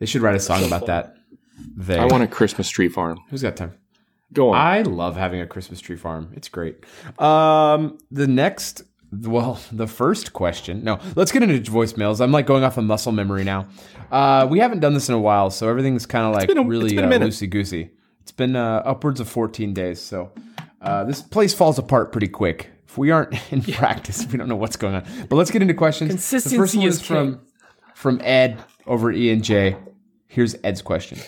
They should write a song about that. They. i want a christmas tree farm Who's got time? go on I love having a Christmas tree farm. It's great. Um, the next, well, (laughs) the first question. No, let's get into voicemails. I'm like going off of muscle memory now. Uh, we haven't done this in a while, so everything's kind of like been a- really uh, loosey goosey. It's been uh, upwards of 14 days, so uh, this place falls apart pretty quick. If we aren't (laughs) in practice, we don't know what's going on. But let's get into questions. Consistency the first one is is from from Ed over at E and J. Here's Ed's question.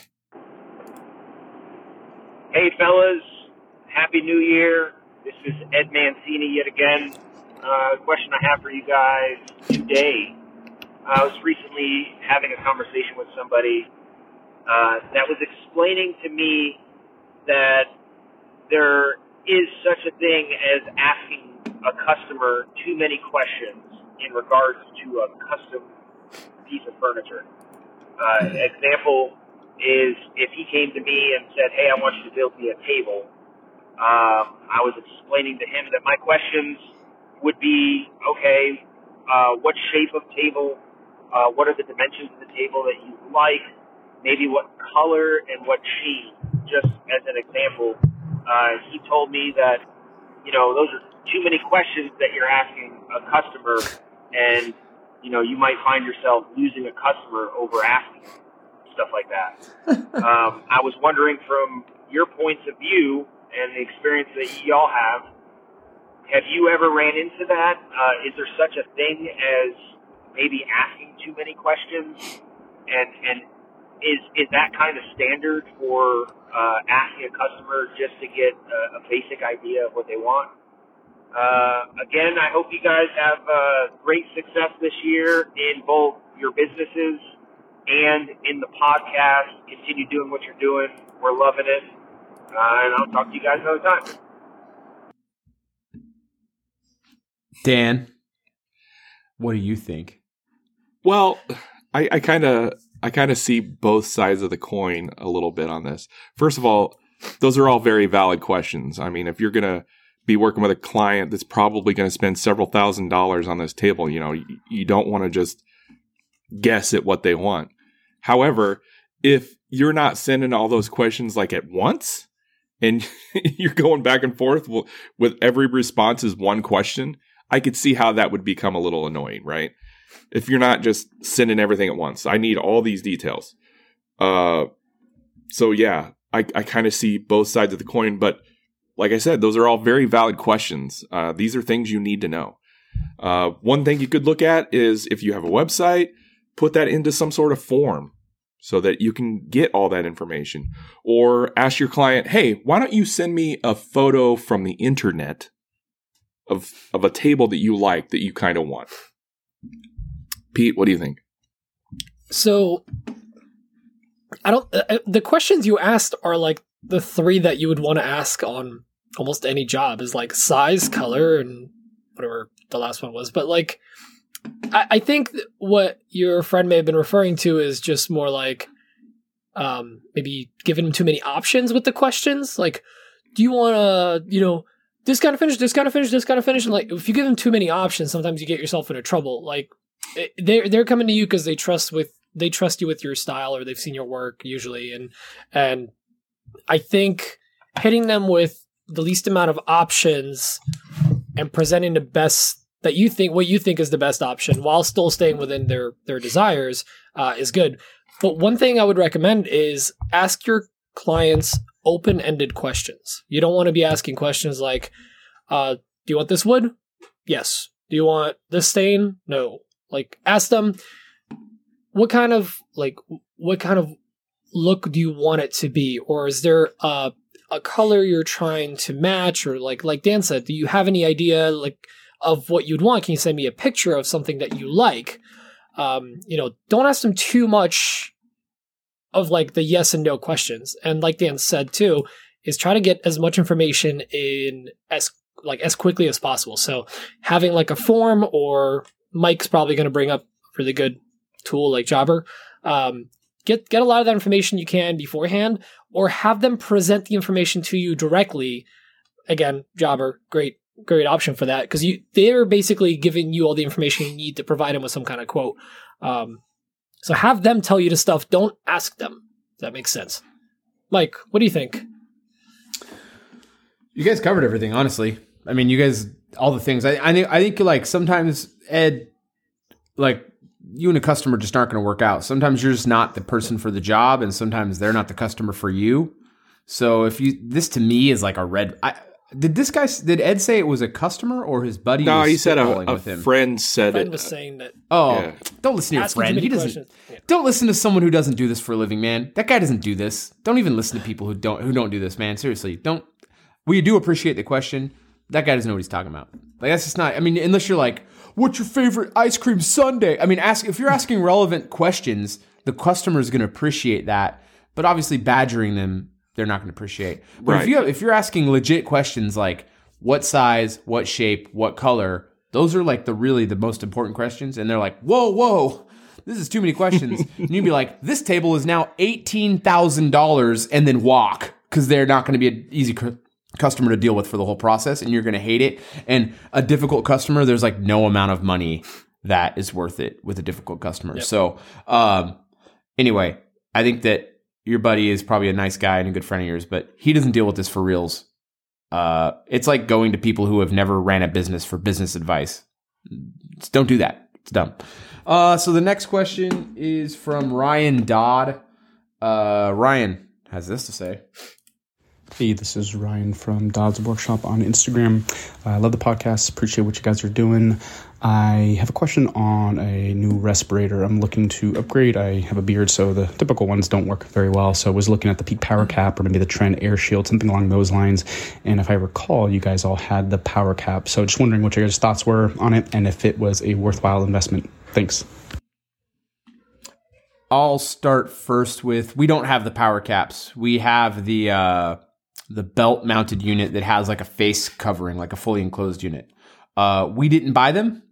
Hey, fellas. Happy New Year. This is Ed Mancini yet again. Uh, question I have for you guys today. I was recently having a conversation with somebody uh, that was explaining to me that there is such a thing as asking a customer too many questions in regards to a custom piece of furniture. Uh, example is if he came to me and said, "Hey, I want you to build me a table," um, I was explaining to him that my questions would be, "Okay, uh, what shape of table? Uh, what are the dimensions of the table that you like? Maybe what color and what sheen?" Just as an example, uh, he told me that you know those are too many questions that you're asking a customer, and you know you might find yourself losing a customer over asking stuff like that. (laughs) um, I was wondering from your points of view and the experience that y'all have, have you ever ran into that? Uh, is there such a thing as maybe asking too many questions? And and is is that kind of standard for uh, asking a customer just to get a, a basic idea of what they want? Uh, again, I hope you guys have uh, great success this year in both your businesses and in the podcast. Continue doing what you're doing. We're loving it. Uh, and I'll talk to you guys another time. Dan, what do you think? Well, I, I kind of I kind of see both sides of the coin a little bit on this. First of all, those are all very valid questions. I mean, if you're gonna be working with a client that's probably going to spend several thousand dollars on this table, you know, you, don't want to just guess at what they want. However, if you're not sending all those questions like at once and (laughs) you're going back and forth w- with every response is one question, I could see how that would become a little annoying, right? If you're not just sending everything at once, I need all these details. Uh, so yeah, I, I kind of see both sides of the coin, but like I said, those are all very valid questions. Uh, these are things you need to know. Uh, one thing you could look at is if you have a website, put that into some sort of form so that you can get all that information. Or ask your client, hey, why don't you send me a photo from the internet of, of a table that you like that you kind of want? Pete, what do you think? So, I don't. Uh, uh, the questions you asked are like the three that you would want to ask on almost any job is like size, color, and whatever the last one was. But like, I, I think what your friend may have been referring to is just more like, um, maybe giving him too many options with the questions. Like, do you want to, you know, this kind of finish, this kind of finish, this kind of finish? And like, if you give them too many options, sometimes you get yourself into trouble. Like, they're they're coming to you because they trust with they trust you with your style or they've seen your work usually, and and I think hitting them with the least amount of options and presenting the best that you think what you think is the best option while still staying within their their desires uh, is good. But one thing I would recommend is ask your clients open ended questions. You don't want to be asking questions like, uh, "Do you want this wood? Yes. Do you want this stain? No." Like ask them what kind of like what kind of look do you want it to be? Or is there a, a color you're trying to match? Or like like dan said do you have any idea like of what you'd want? Can you send me a picture of something that you like? Um, you know don't ask them too much of like the yes and no questions. And like dan said too is try to get as much information in as like as quickly as possible. So having like a form or mike's probably going to bring up really good tool like jobber. Um, get get a lot of that information you can beforehand or have them present the information to you directly again jobber great great option for that because you they're basically giving you all the information you need to provide them with some kind of quote um, so have them tell you the stuff don't ask them that makes sense mike what do you think You guys covered everything, honestly. I mean, you guys all the things. I I think I think like sometimes Ed, like you and a customer just aren't going to work out. Sometimes you're just not the person for the job, and sometimes they're not the customer for you. So if you this to me is like a red. I, did this guy? Did Ed say it was a customer or his buddy? No, was he said a, a with him? friend said friend it. was saying that Oh, Yeah. don't listen to your asking friend. He doesn't. yeah. Don't listen to someone who doesn't do this for a living, man. That guy doesn't do this. Don't even listen to people who don't who don't do this, man. Seriously, don't. We do appreciate the question. That guy doesn't know what he's talking about. Like that's just not. I mean, unless you're like, "What's your favorite ice cream sundae?" I mean, ask if you're asking relevant questions, the customer is going to appreciate that. But obviously, badgering them, they're not going to appreciate. But if you have, if you're asking legit questions like what size, what shape, what color, those are like the really the most important questions. And they're like, "Whoa, whoa." This is too many questions. (laughs) and you'd be like, this table is now $18,000 and then walk because they're not going to be an easy customer to deal with for the whole process and you're going to hate it. And a difficult customer, there's like no amount of money that is worth it with a difficult customer. So, um, anyway, I think that your buddy is probably a nice guy and a good friend of yours, but he doesn't deal with this for reals. Uh, it's like going to people who have never ran a business for business advice. Just don't do that. It's dumb. Uh, so the next question is from Ryan Dodd. Uh, Ryan has this to say. Hey, this is Ryan from Dodds Workshop on Instagram. I love the podcast. Appreciate what you guys are doing. I have a question on a new respirator. I'm looking to upgrade. I have a beard, so the typical ones don't work very well. So I was looking at the Peak Power Cap or maybe the Trend Air Shield, something along those lines. And if I recall, you guys all had the Power Cap. So just wondering what your guys' thoughts were on it and if it was a worthwhile investment. Thanks. I'll start first with we don't have the power caps. We have the uh, the belt mounted unit that has like a face covering, like a fully enclosed unit. Uh, we didn't buy them.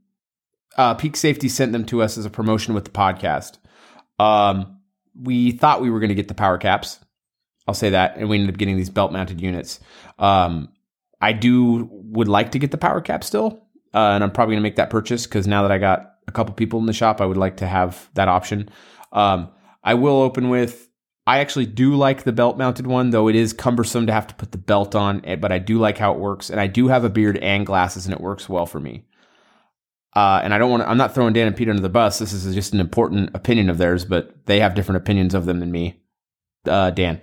Uh, Peak Safety sent them to us as a promotion with the podcast. Um, we thought we were going to get the power caps. I'll say that, and we ended up getting these belt mounted units. Um, I do would like to get the power cap still, uh, and I'm probably going to make that purchase because now that I got a couple people in the shop, I would like to have that option. Um, I will open with. I actually do like the belt mounted one, though it is cumbersome to have to put the belt on. eh, But I do like how it works, and I do have a beard and glasses, and it works well for me. Uh, and I don't want. I'm not throwing Dan and Pete under the bus. This is just an important opinion of theirs, but they have different opinions of them than me. Uh, Dan,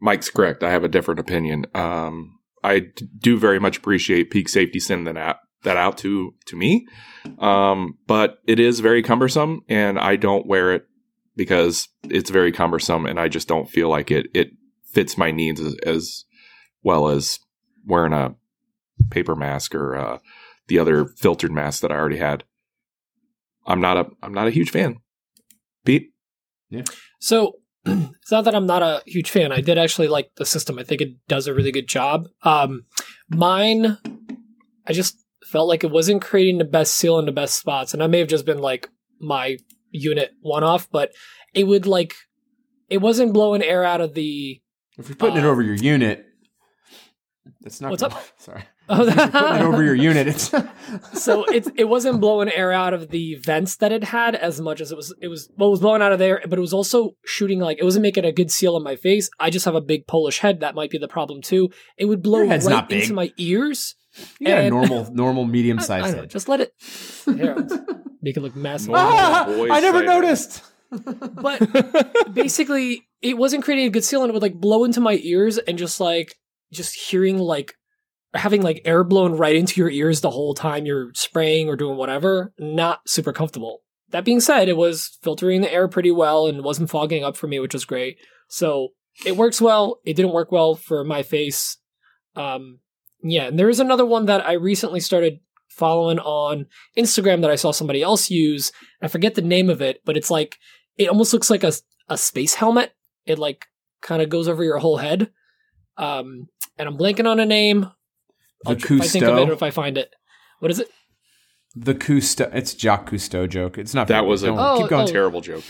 Mike's correct. I have a different opinion. Um, do very much appreciate Peak Safety sending that out, that out to to me, um, but it is very cumbersome, and I don't wear it because it's very cumbersome, and I just don't feel like it it fits my needs as, as well as wearing a paper mask or uh, the other filtered mask that I already had. I'm not a I'm not a huge fan. Pete, Yeah. So (clears throat) it's not that I'm not a huge fan. I did actually like the system. I think it does a really good job. Um, mine, I just felt like it wasn't creating the best seal in the best spots, and I may have just been like my unit one off, but it would like it wasn't blowing air out of the. if you're putting it Uh, over your unit, it's not. What's gonna- up? Sorry, (laughs) you're putting it over your (laughs) unit. It's (laughs) so it it wasn't blowing air out of the vents that it had as much as it was it was well it was blowing out of there, but it was also shooting like it wasn't making a good seal on my face. I just have a big Polish head. That might be the problem too. It would blow right not into my ears. You got a normal, (laughs) normal, medium I, I sized head. just let it here, (laughs) make it look massive. Ah, I never size. noticed. but basically it wasn't creating a good seal and it would like blow into my ears and just like just hearing like having like air blown right into your ears the whole time you're spraying or doing whatever not super comfortable that being said it was filtering the air pretty well and wasn't fogging up for me which was great so it works well it didn't work well for my face um yeah and there is another one that i recently started following on instagram that i saw somebody else use i forget the name of it but it's like it almost looks like a, a space helmet. It like kind of goes over your whole head. Um, and I'm blanking on a name. The I'll tr- if I think of it, or if I find it. What is it? The Cousteau. It's Jacques Cousteau joke. It's not. that was a Oh, keep going. oh. terrible joke.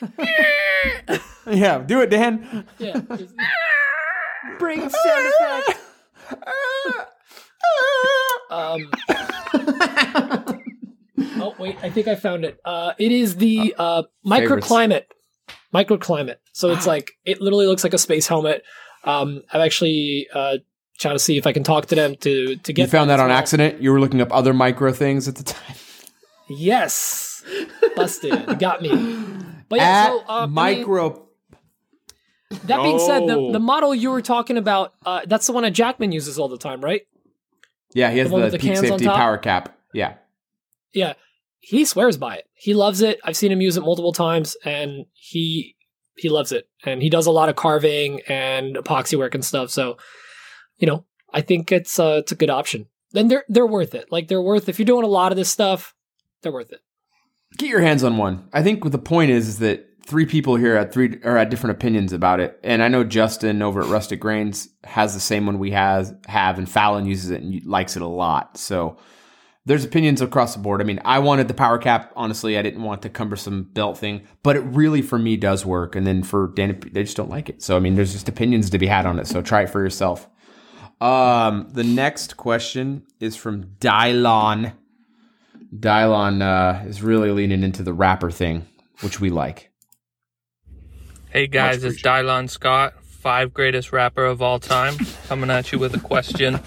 (laughs) Yeah, do it, Dan. Yeah. (laughs) Bring sound effect. (laughs) Um, (laughs) oh wait, I think I found it. Uh, it is the uh, microclimate. Microclimate. So it's like it literally looks like a space helmet. Um, I've actually uh, trying to see if I can talk to them to to get. You found that as on well. accident. You were looking up other micro things at the time. Yes, busted. Got me. (laughs) But yeah, At so uh, I mean, micro. That being said, the, Oh. the model you were talking about, uh, that's the one that Jackman uses all the time, right? yeah, he has the the, the peak safety power cap. Yeah. Yeah, he swears by it. He loves it. I've seen him use it multiple times, and he he loves it. And he does a lot of carving and epoxy work and stuff. So, you know, I think it's uh, it's a good option. Then they're they're worth it. Like they're worth if you're doing a lot of this stuff, they're worth it. Get your hands on one. I think what the point is is that three people here had three or had different opinions about it, and I know Justin over at Rustic Grains has the same one we has have, and Fallon uses it and likes it a lot. So there's opinions across the board. I mean, I wanted the power cap. Honestly, I didn't want the cumbersome belt thing, but it really for me does work. And then for Dan, they just don't like it. So I mean, there's just opinions to be had on it. So try it for yourself. Um, the next question is from Dylon. Dylon uh, is really leaning into the rapper thing, which we like. Hey guys, it's Dylon Scott, five greatest rapper of all time, coming at you with a question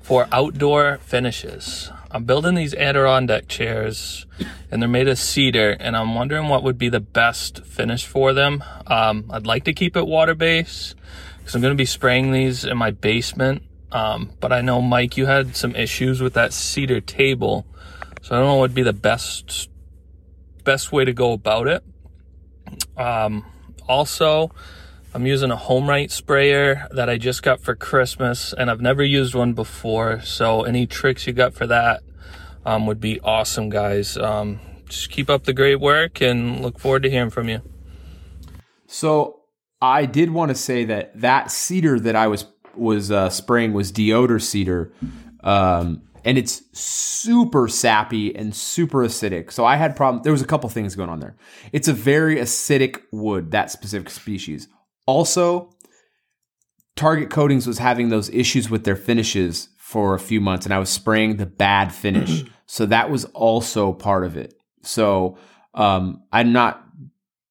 for outdoor finishes. I'm building these Adirondack chairs, and they're made of cedar, and I'm wondering what would be the best finish for them. Um, I'd like to keep it water based because I'm going to be spraying these in my basement. Um, but I know Mike, you had some issues with that cedar table, so I don't know what would be the best best way to go about it. Um, also, I'm using a HomeRight sprayer that I just got for Christmas, and I've never used one before. So any tricks you got for that um, would be awesome, guys. Um, just keep up the great work, and look forward to hearing from you. So I did want to say that that cedar that I was was uh, spraying was deodar cedar, um, and it's super sappy and super acidic. So I had problem. There was a couple things going on there. It's a very acidic wood, that specific species. Also, Target Coatings was having those issues with their finishes for a few months, and I was spraying the bad finish. (clears throat) so that was also part of it. So um, I'm not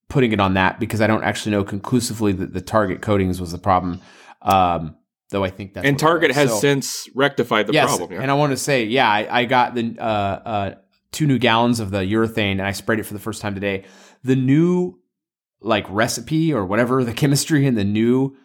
putting it on that because I don't actually know conclusively that the Target Coatings was the problem. Um, though I think that's and what Target has So- since rectified the yes, problem. Yeah. and I want to say, yeah, I, I got the uh, uh, two new gallons of the urethane, and I sprayed it for the first time today. The new like recipe or whatever the (laughs) chemistry in the new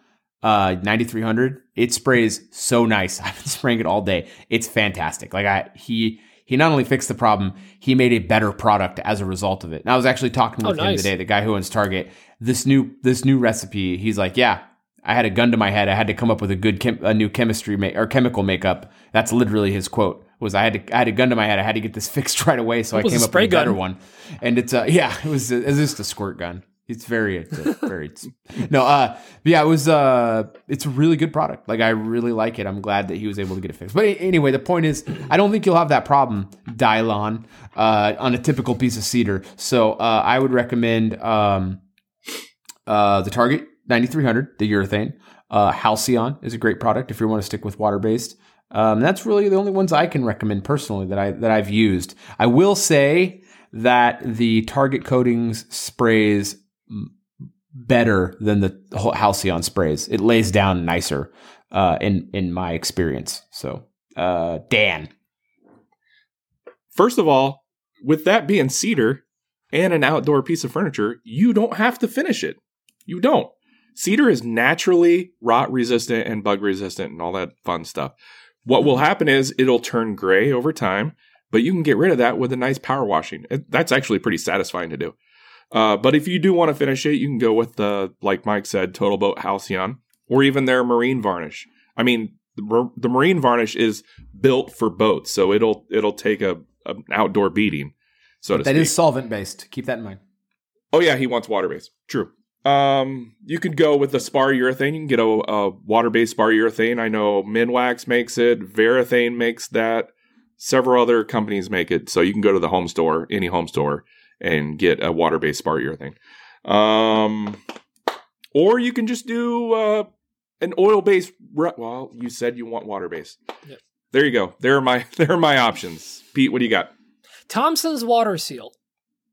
uh 9300 it sprays so nice (laughs) i've been spraying it all day it's fantastic like i he he not only fixed the problem he made a better product as a result of it and i was actually talking Oh, with him today the guy who owns target this new this new recipe he's like yeah i had a gun to my head. I had to come up with a good chem- a new chemistry ma- or chemical makeup. That's literally his quote was i had to i had a gun to my head. I had to get this (laughs) fixed right away so i came up with a better one. And it's uh (laughs) yeah it was it was just a squirt gun. It's very it's (laughs) very no uh yeah it was uh it's a really good product. Like i really like it. I'm glad that he was able to get it fixed. But anyway the point is i don't think you'll have that problem dylon uh on a typical piece of cedar. So uh i would recommend um uh the target 9300 the urethane uh halcyon is a great product if you want to stick with water based um, that's really the only ones I can recommend personally that I that I've used. I will say that the Target Coatings sprays better than the Halcyon sprays. It lays down nicer uh, in in my experience. So, uh, Dan, First of all, with that being cedar and an outdoor piece of furniture, you don't have to finish it. You don't. Cedar is naturally rot resistant and bug resistant and all that fun stuff. What will happen is it'll turn gray over time, but you can get rid of that with a nice power washing. That's actually pretty satisfying to do. Uh, but if you do want to finish it, you can go with the, like Mike said, Total Boat Halcyon or even their marine varnish. I mean, the, the marine varnish is built for boats, so it'll it'll take a, a an outdoor beating, so to that speak. is solvent based. Keep that in mind. Oh yeah, he wants water based. True. Um, you could go with the spar urethane. You can get a, a water based spar urethane. I know Minwax makes it. Varathane makes that. Several other companies make it. So you can go to the home store, any home store, and get a water based spar urethane. Um, or you can just do uh, an oil based. Well, you said you want water based. Yep. There you go. There are my (laughs) there are my options. Pete, what do you got? Thompson's water seal.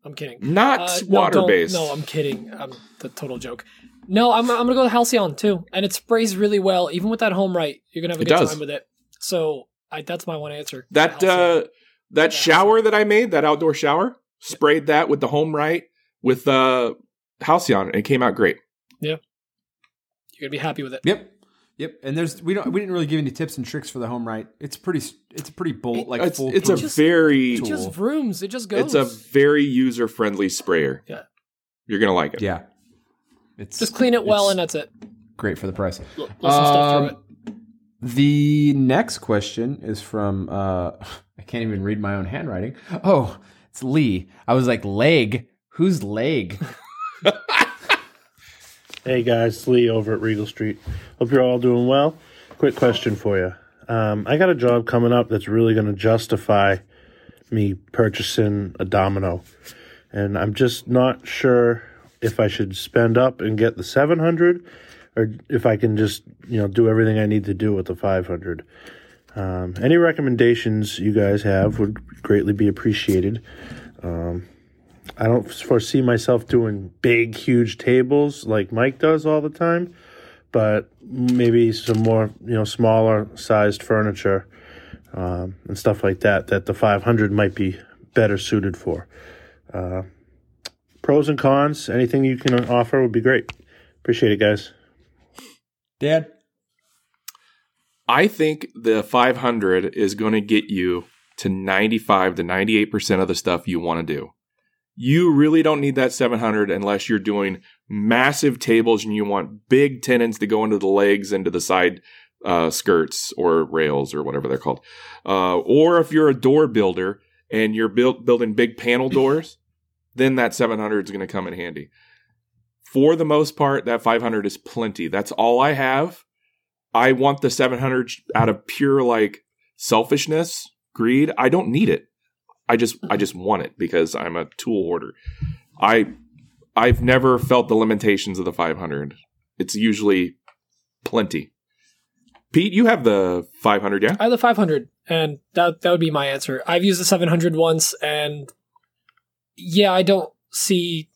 I'm kidding. Not Uh, water don't- based. No, I'm kidding. I'm the total joke. No, I'm, I'm gonna go with Halcyon too, and it sprays really well. Even with that HomeRight, you're gonna have a It good does. time with it. So I, that's my one answer. That uh that Yeah. shower that I made, that outdoor shower, sprayed that with the HomeRight with uh Halcyon and it came out great. Yeah, you're gonna be happy with it. Yep. Yep, and there's we don't we didn't really give any tips and tricks for the HomeRight. It's pretty it's a pretty bold like it's, full it's a Just- very It just vrooms. It just goes. it's a very user friendly sprayer. Yeah. You're gonna like it. yeah. It's just clean it well, and that's it. great for the price. L- Listen Um, it. The next question is from uh (laughs) I can't even read my own handwriting. Oh, it's Lee. I was like, leg? Who's leg? (laughs) Hey guys, it's Lee over at Regal Street. Hope you're all doing well. Quick question for you. Um, I got a job coming up that's really going to justify me purchasing a domino, and I'm just not sure if I should spend up and get the 700, or if I can just you know do everything I need to do with the 500. Um, any recommendations you guys have would greatly be appreciated. I don't foresee myself doing big, huge tables like Mike does all the time, but maybe some more, you know, smaller sized furniture um, and stuff like that that the 500 might be better suited for. Uh, pros and cons, anything you can offer would be great. Appreciate it, guys. Dad? I think the 500 is going to get you to 95 to 98% of the stuff you want to do. You really don't need that 700 unless you're doing massive tables and you want big tenons to go into the legs and to the side uh, skirts or rails or whatever they're called. Uh, or if you're a door builder and you're build, building big panel (laughs) doors, then that 700 is going to come in handy. For the most part, that 500 is plenty. That's all I have. I want the 700 out of pure like selfishness, greed. I don't need it. I just I just want it because I'm a tool hoarder. I I've never felt the limitations of the 500. It's usually plenty. Pete, you have the 500, yeah? I have the 500, and that that would be my answer. I've used the 700 once, and yeah, I don't see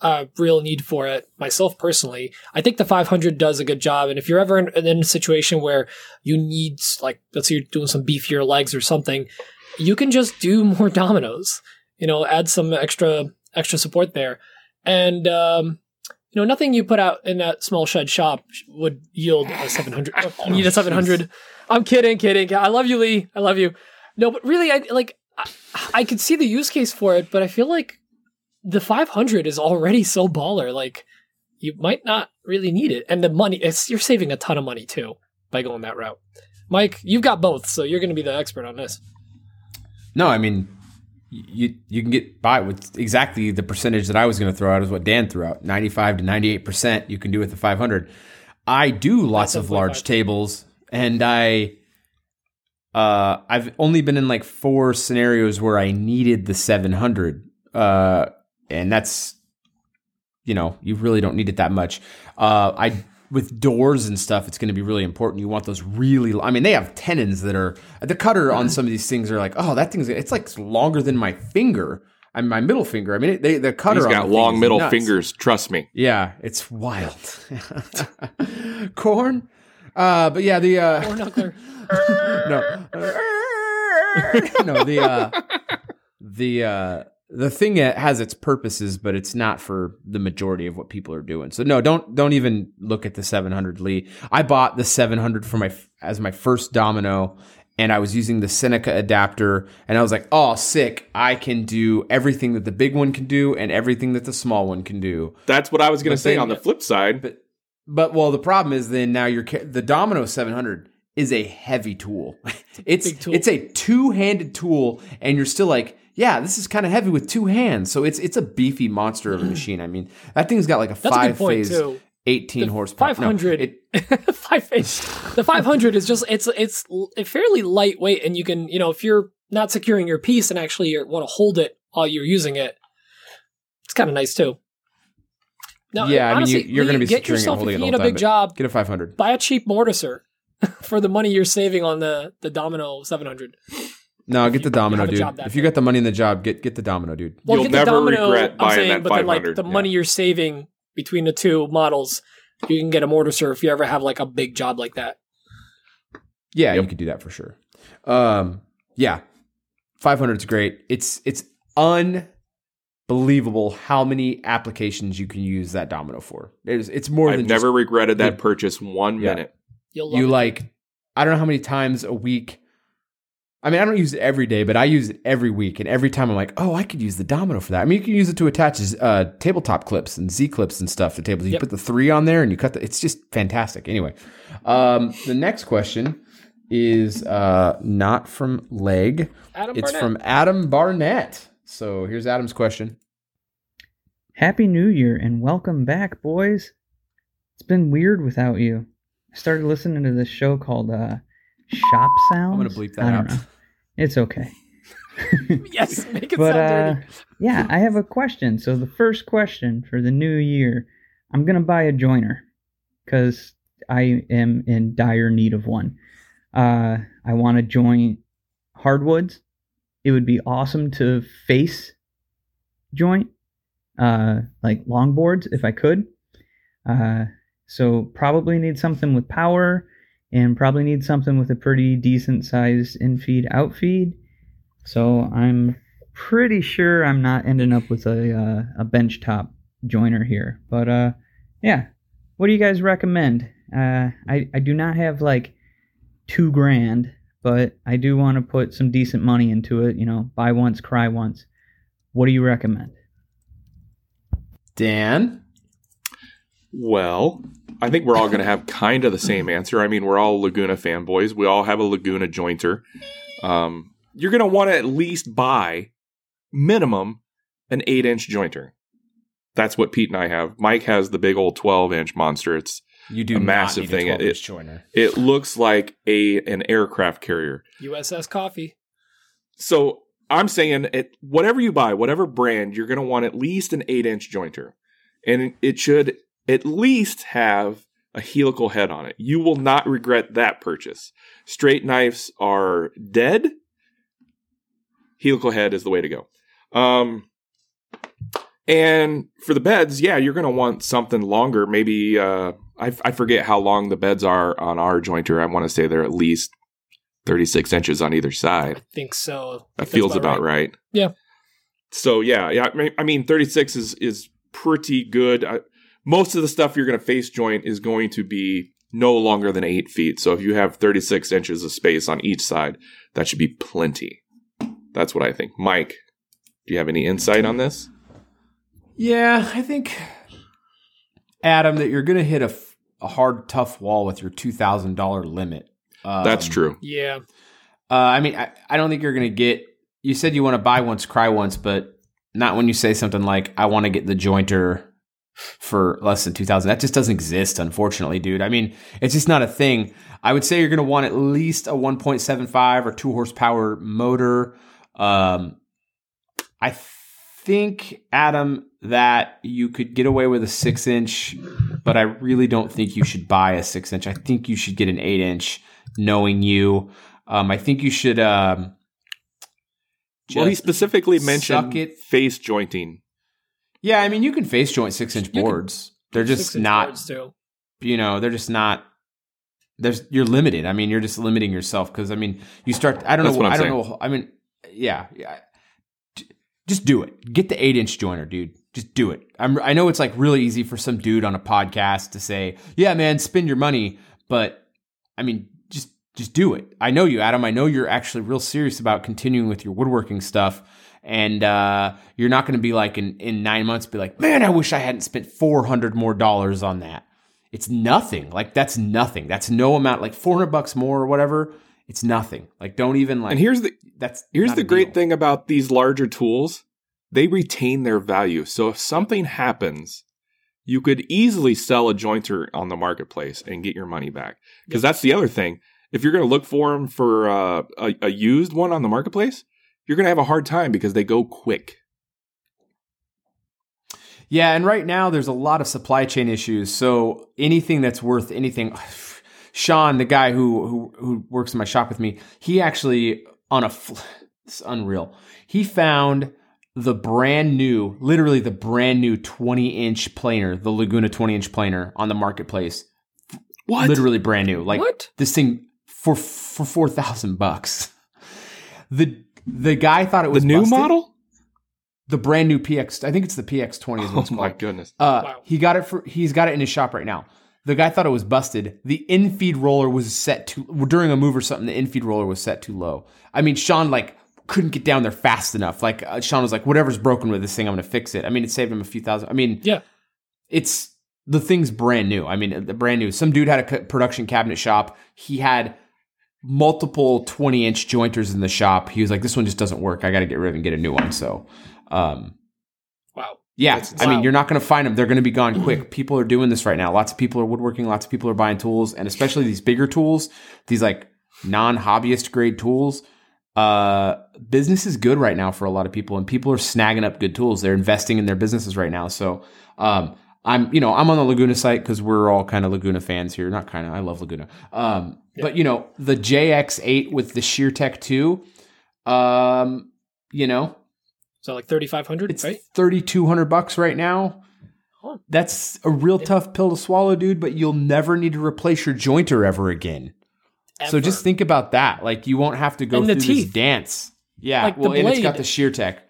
a real need for it myself personally. I think the 500 does a good job, and if you're ever in, in a situation where you need, like, let's say you're doing some beefier legs or something, you can just do (laughs) more dominoes. You know, add some extra extra support there, and um, you know, nothing you put out in that small shed shop would yield a 700. (laughs) oh, need a 700. I'm kidding, kidding. I love you, Lee. I love you. No, but really, I like. I, I could see the use case for it, but I feel like the 500 is already so baller. Like, you might not really need it, and the money. It's you're saving a ton of money too by going that route. Mike, you've got both, so you're going to be the expert on this. No, I mean, you you can get by with exactly the percentage that I was going to throw out is what Dan threw out. 95 to 98% you can do with the 500. I do lots That's of large tables and I uh I've only been in like four scenarios where I needed the 700. Uh and that's you know, you really don't need it that much. Uh I with doors and stuff, it's going to be really important. You want those really. I mean, they have tenons that are the cutter on some of these things are like, oh, that thing's it's like longer than my finger. I mean, my middle finger. I mean, it, they, the cutter. He's on the got long middle nuts. fingers, trust me. Yeah, it's wild. (laughs) Corn. Uh, but yeah, the uh, Or (laughs) knuckler. no, (laughs) no, the uh, the uh, the thing has its purposes, but it's not for the majority of what people are doing. So no, don't don't even look at the 700 Lee. I bought the 700 for my as my first domino. And I was using the Seneca adapter, and I was like, "Oh, sick! I can do everything that the big one can do, and everything that the small one can do." That's what I was going to say then- on the flip side. But but well, the problem is then now you're the Domino 700 is a heavy tool. (laughs) It's big tool. it's a two handed tool, and you're still like, yeah, this is kind of heavy with two hands. So it's it's a beefy monster of a mm. machine. I mean, that thing's got like a That's five point, phase, too. 18 horsepower. No, 500 it- (laughs) five the 500 is just it's it's fairly lightweight and you can you know if you're not securing your piece and actually you want to hold it while you're using it it's kind of nice too no, yeah, I mean, you, you're going to be get securing it, yourself holding if you need a big job Get a 500. buy a cheap mortiser (laughs) for the money you're saving on the the domino 700 No, get the Domino, dude. If you got the money in the job, get get the Domino, dude. well, You'll get the never domino, regret I'm buying saying, that but then like the yeah. money you're saving between the two models you can get a mortiser if you ever have like a big job like that Yeah, Yep. you could do that for sure. Um, yeah, 500 is great. It's it's unbelievable how many applications you can use that domino for. It's it's more than I've than never just, regretted that the- purchase one Yeah. minute. you'll love you it. like. I don't know how many times a week. I mean, I don't use it every day, but I use it every week, and every time I'm like, oh, I could use the domino for that. I mean, you can use it to attach uh, tabletop clips and Z clips and stuff to tables. You Yep. put the three on there, and you cut the. It's just fantastic. Anyway, um, the next question is uh, not from Leg. Adam It's Barnett. from Adam Barnett. So here's Adam's question. Happy New Year and welcome back, boys. It's been weird without you. I started listening to this show called uh, Shop Sounds. I'm gonna bleep that I don't out. know. It's okay. (laughs) yes, (laughs) make it but sound uh, dirty. yeah, I have a question. So the first question for the new year, I'm gonna buy a joiner because I am in dire need of one. Uh, I want to join hardwoods. It would be awesome to face joint, uh, like longboards if I could. Uh, so probably need something with power, and probably need something with a pretty decent size infeed outfeed. So I'm pretty sure I'm not ending up with a uh, a bench top joiner here. But uh, yeah, what do you guys recommend? Uh, I I do not have like two grand, but I do want to put some decent money into it. You know, buy once, cry once. What do you recommend? Dan? Well, I think we're all going to have kind of the same answer. I mean, we're all Laguna fanboys. We all have a Laguna jointer. Um, you're going to want to at least buy minimum an eight inch jointer. That's what Pete and I have. Mike has the big old 12 inch monster. It's You do A not massive need thing. A It- 12 it looks like a an aircraft carrier. USS Coffey. So I'm saying it whatever you buy, whatever brand, you're going to want at least an eight inch jointer, and it should at least have a helical head on it. You will not regret that purchase. Straight knives are dead. Helical head is the way to go. Um, and for the beds, yeah, you're going to want something longer. Maybe uh, I, I forget how long the beds are on our jointer. I want to say they're at least 36 inches on either side. I think so. That feels about right. Yeah. So yeah, yeah. I mean, I mean, 36 is is pretty good. I, most of the stuff you're going to face joint is going to be no longer than eight feet. So if you have 36 inches of space on each side, that should be plenty. That's what I think. Mike, do you have any insight on this? Yeah, I think, Adam, that you're going to hit a, f- a hard, tough wall with your $2,000 limit. Um, That's true. Yeah. Uh, I mean, I, I don't think you're going to get. You said you want to buy once, cry once, but not when you say something like, I want to get the jointer for less than 2000 That just doesn't exist, unfortunately, dude. I mean, it's just not a thing. I would say you're going to want at least a 1.75 or 2 horsepower motor. Um, I think, Adam, that you could get away with a 6 inch, but I really don't think you should buy a 6 inch. I think you should get an 8 inch, knowing you. Um, I think you should. Um, well, he specifically mentioned face jointing. Yeah, I mean, you can face joint six inch can- boards. They're just not, you know, they're just not. There's you're limited. I mean, you're just limiting yourself because I mean, you start. I don't That's know. what I'm I don't saying. know. I mean, yeah, yeah. Just do it. Get the eight inch joiner, dude. Just do it. I'm. I know it's like really easy for some dude on a podcast to say, "Yeah, man, spend your money," but I mean, just just do it. I know you, Adam. I know you're actually real serious about continuing with your woodworking stuff. And uh, you're not going to be like in, in nine months, be like, man, I wish I hadn't spent four hundred more dollars on that. It's nothing. Like that's nothing. That's no amount. Like four hundred bucks more or whatever. It's nothing. Like don't even like. And here's the that's Here's the great deal. thing about these larger tools they retain their value. So if something happens, you could easily sell a jointer on the marketplace and get your money back. Because that's the other thing. If you're going to look for them for uh, a, a used one on the marketplace, you're going to have a hard time because they go quick. Yeah, and right now there's a lot of supply chain issues. So anything that's worth anything, (sighs) Sean, the guy who who who works in my shop with me, he actually on a it's (sighs) unreal. He found the brand new, literally the brand new 20 inch planer, the Laguna 20 inch planer on the marketplace. What? Literally brand new. Like What? this thing for for four thousand bucks. The the guy thought it was The was new busted. model? the brand new PX. I think it's the PX twenty. Is what Oh my called. goodness. Uh, Wow. He got it for. He's got it in his shop right now. The guy thought it was busted. The infeed roller was set too during a move or something. The infeed roller was set too low. I mean, Sean like couldn't get down there fast enough. Like uh, Sean was like, "Whatever's broken with this thing, I'm going to fix it." I mean, it saved him a few thousand. I mean, Yeah. it's the thing's brand new. I mean, the brand new. Some dude had a production cabinet shop. He had multiple 20 inch jointers in the shop. He was like, "This one just doesn't work. I got to get rid of it and get a new one." So, um, Wow. yeah, I mean, you're not going to find them. They're going to be gone quick. People are doing this right now. Lots of people are woodworking. Lots of people are buying tools, and especially these bigger tools, these like non-hobbyist grade tools. Uh, business is good right now for a lot of people, and people are snagging up good tools. They're investing in their businesses right now. So, um, I'm, you know, I'm on the Laguna site because we're all kind of Laguna fans here. Not kind of. I love Laguna. Um, but you know, the JX8 with the ShearTec 2, um, you know, So like 3,500, it's right? thirty two hundred bucks right now. Huh. That's a real tough pill to swallow, dude. But you'll never need to replace your jointer ever again. So just think about that. Like you won't have to go And the through this dance. Yeah, Like well, and it's got the shear tech.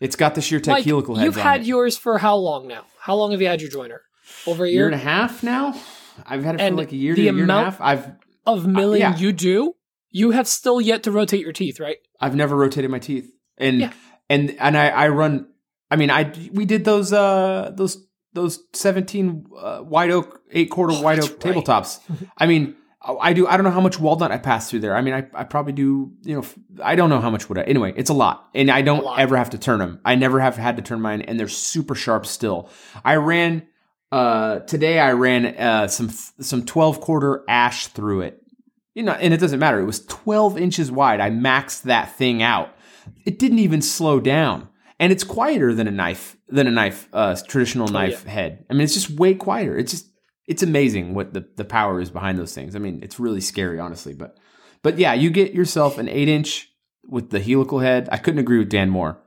It's got the shear tech Like, helical heads you've had it. yours for how long now? How long have you had your joiner? Over a year year? and a half now. I've had it for like a year the to a year and a amount- half. I've Of milling yeah. you do, you have still yet to rotate your teeth, right? I've never rotated my teeth, and Yeah. and and I I run. I mean, I we did those uh those those seventeen uh, white oak eight quarter Oh, white oak right. tabletops. (laughs) I mean, I do. I don't know how much walnut I pass through there. I mean, I, I probably do. You know, I don't know how much would I. Anyway, it's a lot, and I don't ever have to turn them. I never have had to turn mine, and they're super sharp still. I ran uh today. I ran uh some some twelve quarter ash through it. You know, and it doesn't matter. It was twelve inches wide. I maxed that thing out. It didn't even slow down, and it's quieter than a knife than a knife uh traditional knife head. I mean, it's just way quieter. It's just it's amazing what the, the power is behind those things. I mean, it's really scary, honestly. But but yeah, you get yourself an eight inch with the helical head. I couldn't agree with Dan more.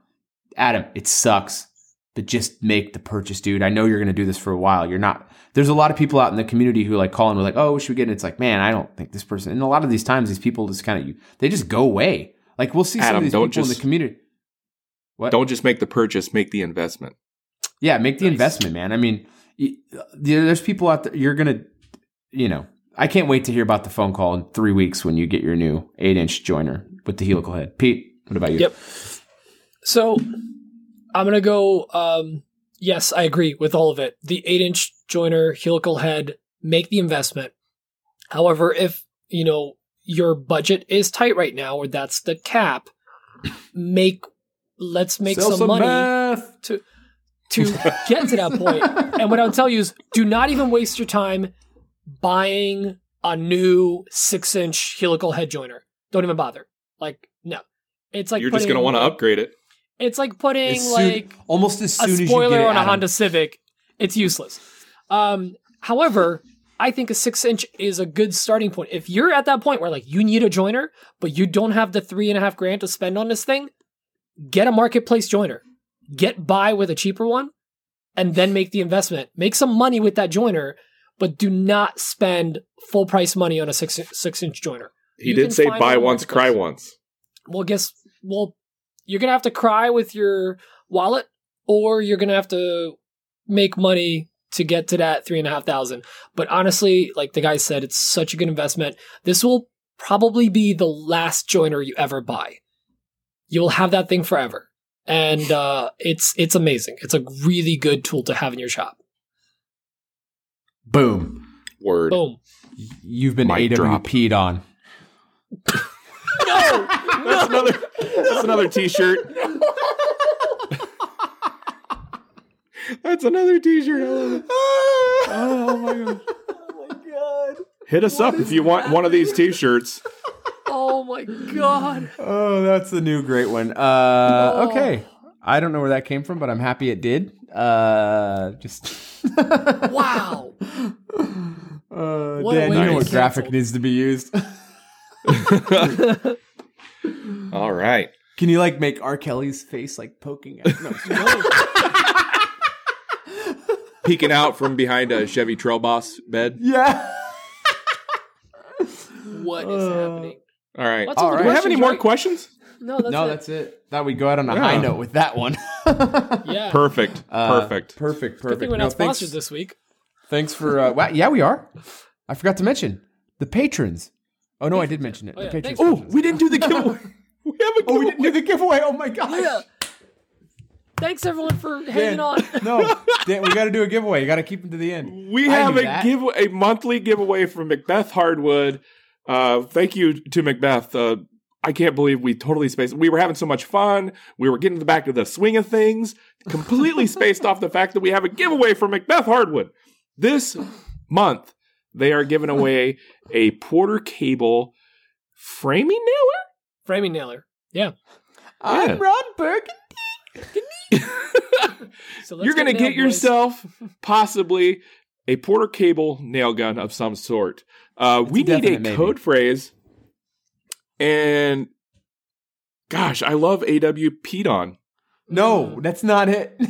Adam, it sucks, but just make the purchase, dude. I know you're gonna do this for a while. You're not. There's a lot of people out in the community who like call and we're like, oh, should we get it? It's like, man, I don't think this person. And a lot of these times, these people just kind of you. they just go away. Like we'll see some of these people in the community. What? Don't just make the purchase, make the investment. Yeah, make the investment, man. I mean, there's people out there. You're gonna, you know, I can't wait to hear about the phone call in three weeks when you get your new eight inch joiner with the helical head. Pete, what about you? Yep. So I'm gonna go. Um, yes, I agree with all of it. The eight inch joiner, helical head, make the investment. However, if you know your budget is tight right now, or that's the cap, make let's make some, some money meth. to to get to that point. And what I'll tell you is, do not even waste your time buying a new six inch helical head joiner. Don't even bother. Like no, it's like You're just going to want to upgrade it. it's like putting As soon- like almost as a soon as you spoiler get it, on a Honda Civic. It's useless. Um, however, I think a six inch is a good starting point. If you're at that point where like you need a joiner, but you don't have the three and a half grand to spend on this thing, get a marketplace joiner. Get by with a cheaper one, and then make the investment. Make some money with that joiner, but do not spend full price money on a six six inch joiner. He You did say buy once, cry once. Well, guess well, you're gonna have to cry with your wallet, or you're gonna have to make money to get to that three and a half thousand. But honestly, like the guy said, it's such a good investment. This will probably be the last joiner you ever buy. You'll have that thing forever, and uh, it's it's amazing. It's a really good tool to have in your shop. Boom. Word. Boom. You've been Mic drop. AWP'd on. No, (laughs) that's another. That's another T-shirt. That's another T-shirt. I. (laughs) Oh my god. Oh my god. Hit us up if you want one of these T-shirts. Oh my god! Oh, that's the new great one. Uh, okay. I don't know where that came from, but I'm happy it did. Uh, just (laughs) Wow. (laughs) uh, What a Dan, you know what graphic canceled. needs to be used. (laughs) All right. Can you like make R. Kelly's face like poking out? No, Peeking out from behind a Chevy Trail Boss bed. yeah. What is happening? All right. What's up with Do we have any more right? questions? No, that's no, it. that's it. Thought we'd go out on a Yeah. high note with that one. (laughs) yeah. Perfect. Uh, Perfect. Perfect. Good Perfect. thing we're No, not thanks- this week. Thanks for. Uh, wow, yeah, we are. I forgot to mention the patrons. Oh no, I did mention it. Oh, the yeah, patrons. Oh, we didn't do the giveaway. (laughs) we have a oh, we didn't do the giveaway. Oh my gosh. Yeah. Thanks everyone for hanging Dan, on. (laughs) no, Dan, we got to do a giveaway. You got to keep them to the end. We I have a that. give a monthly giveaway from MacBeath Hardwood. Uh, thank you to MacBeath. Uh, I can't believe we totally spaced. We were having so much fun. We were getting the back to the swing of things. Completely (laughs) spaced off the fact that we have a giveaway from MacBeath Hardwood this month. They are giving away a Porter Cable framing nailer. Framing nailer. Yeah. I'm Yeah. Ron Burgundy. (laughs) (laughs) So let's You're going to nailed, get boys. yourself possibly a Porter Cable nail gun of some sort. Uh, we a need a maybe. code phrase. And gosh, I love AW on. No, that's not it. (laughs)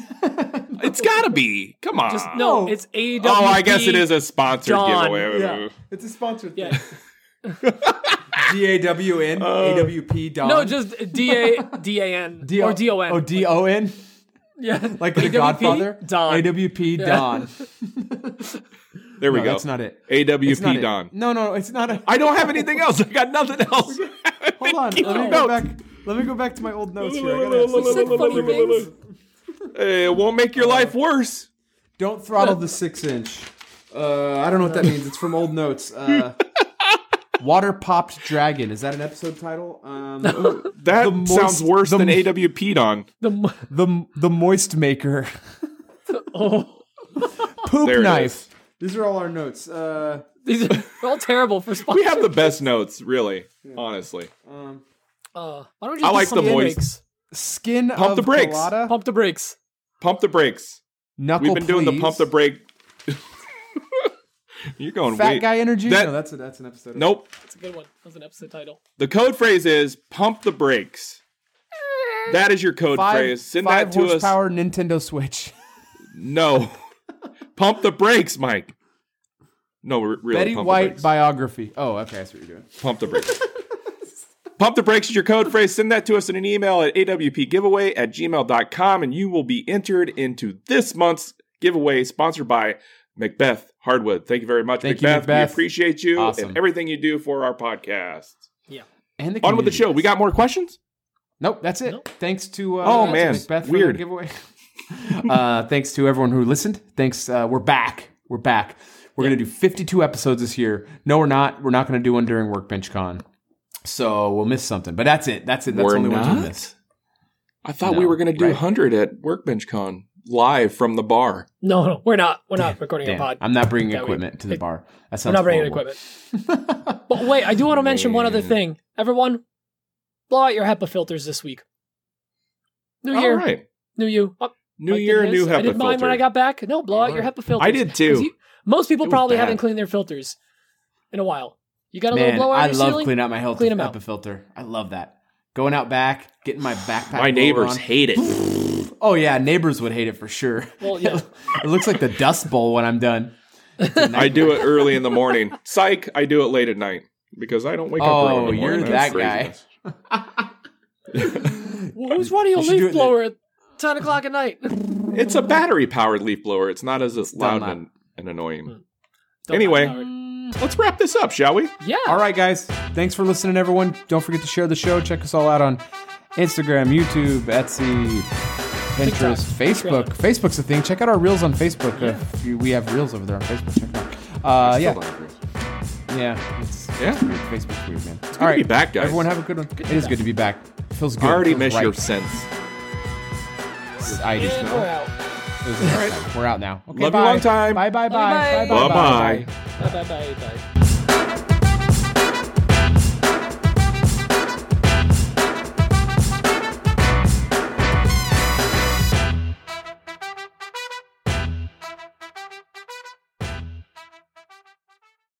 It's got to be. Come on. Just no, No. it's AWP. oh, I guess it is a sponsored Dawn. giveaway. yeah, it's a sponsored Yeah. thing. (laughs) D A W N A W P Don. No, just D A D A N D or D O N. Oh, D O N. yeah. (laughs) Like the AWP? Godfather. Don. A W P Yeah. Don. (laughs) There we No, go. That's not it. It's not AWP it. Don. No, no, it's not I don't have anything else. I got nothing (laughs) else. Hold on. Let me go Notes. back. Let me go back to my old notes here. I gotta We said funny things. It won't make your life worse. Don't throttle the six inch. Uh, I don't know what that means. It's from old notes. Uh, Water popped dragon. Is that an episode title? Um, (laughs) That The moist- sounds worse the than mo- AWP Don. The the the moist maker. (laughs) oh, Poop There it knife. These are all our notes. Uh, these are (laughs) all terrible for spots. We have the best notes, really. Honestly. um, Uh, why don't we just I like the moist. gimmicks? skin Pump of the brakes. Pump the brakes. Pump the brakes. Knuckle, We've been doing the please. pump the brake. (laughs) You're going Fat way- guy energy. That- no, that's a, that's an episode. Nope. That's a good one. That's an episode title. The code phrase is pump the brakes. That is your code Five, phrase. Send five that to us. horsepower Nintendo Switch. (laughs) No. pump the brakes, Mike. No, re- really. Betty pump the White brakes. biography. Oh, okay, that's what you're doing. Pump the brakes. (laughs) Pump the brakes is your code phrase. Send that to us in an email at awpgiveaway at gmail.com and you will be entered into this month's giveaway sponsored by MacBeath Hardwood. Thank you very much, Thank you, MacBeath. MacBeath. We appreciate you Awesome. and everything you do for our podcast. Yeah. And the On with the show. We got more questions? Nope, that's it. Nope. Thanks to uh, Oh, man. MacBeath for Weird. the giveaway. (laughs) uh, thanks to everyone who listened. Thanks. Uh, we're back. We're back. We're gonna do 52 episodes this year. No, we're not. We're not gonna do one during Workbench Con. So we'll miss something. But that's it. That's it. That's We're the only one we'll miss. I thought No, we were going to do right. 100 at Workbench Con live from the bar. No, no, we're not. We're not recording a pod. I'm not bringing That we- equipment to the it- bar. That We're not bringing horrible. equipment. but wait, I do want to mention one other thing. Everyone, blow out your HEPA filters this week. New All year, right. new you. Oh, New Mike year, did new his. I HEPA did mine filter. when I got back. No, blow out your HEPA filters. I did 'Cause too. you- most people probably bad. haven't cleaned their filters in a while. You got a Man, little blower on I your love ceiling? cleaning out my health Clean 'em out. HEPA filter. I love that. Going out back, getting my backpack. My neighbors on. hate it. (laughs) Oh yeah, neighbors would hate it for sure. Well, yeah. (laughs) it looks like the Dust Bowl when I'm done. I do it early in the morning. Psych, I do it late at night because I don't wake up early in Oh, the you're that That's guy. (laughs) Well, who's running a You should do leaf blower at 10 o'clock at night? (laughs) It's a battery powered leaf blower. It's not as loud loud. and, and annoying. Don't Anyway. Let's wrap this up, shall we? Yeah. All right, guys. Thanks for listening, everyone. Don't forget to share the show. Check us all out on Instagram, YouTube, Etsy, Pinterest, Facebook. Facebook's a thing. Check out our reels on Facebook. If you, we have reels over there on Facebook. Check it out. Uh, yeah, yeah. It's, Yeah. it's weird. Facebook's weird, man. It's good to be back, guys. Everyone have a good one. it is good to be back. Feels good. I already miss right. your sense. I just And know. we're out. It was a nice. We're out now. Okay, Love you bye. long time. Bye bye bye Bye-bye. bye bye Bye-bye. Bye bye bye bye.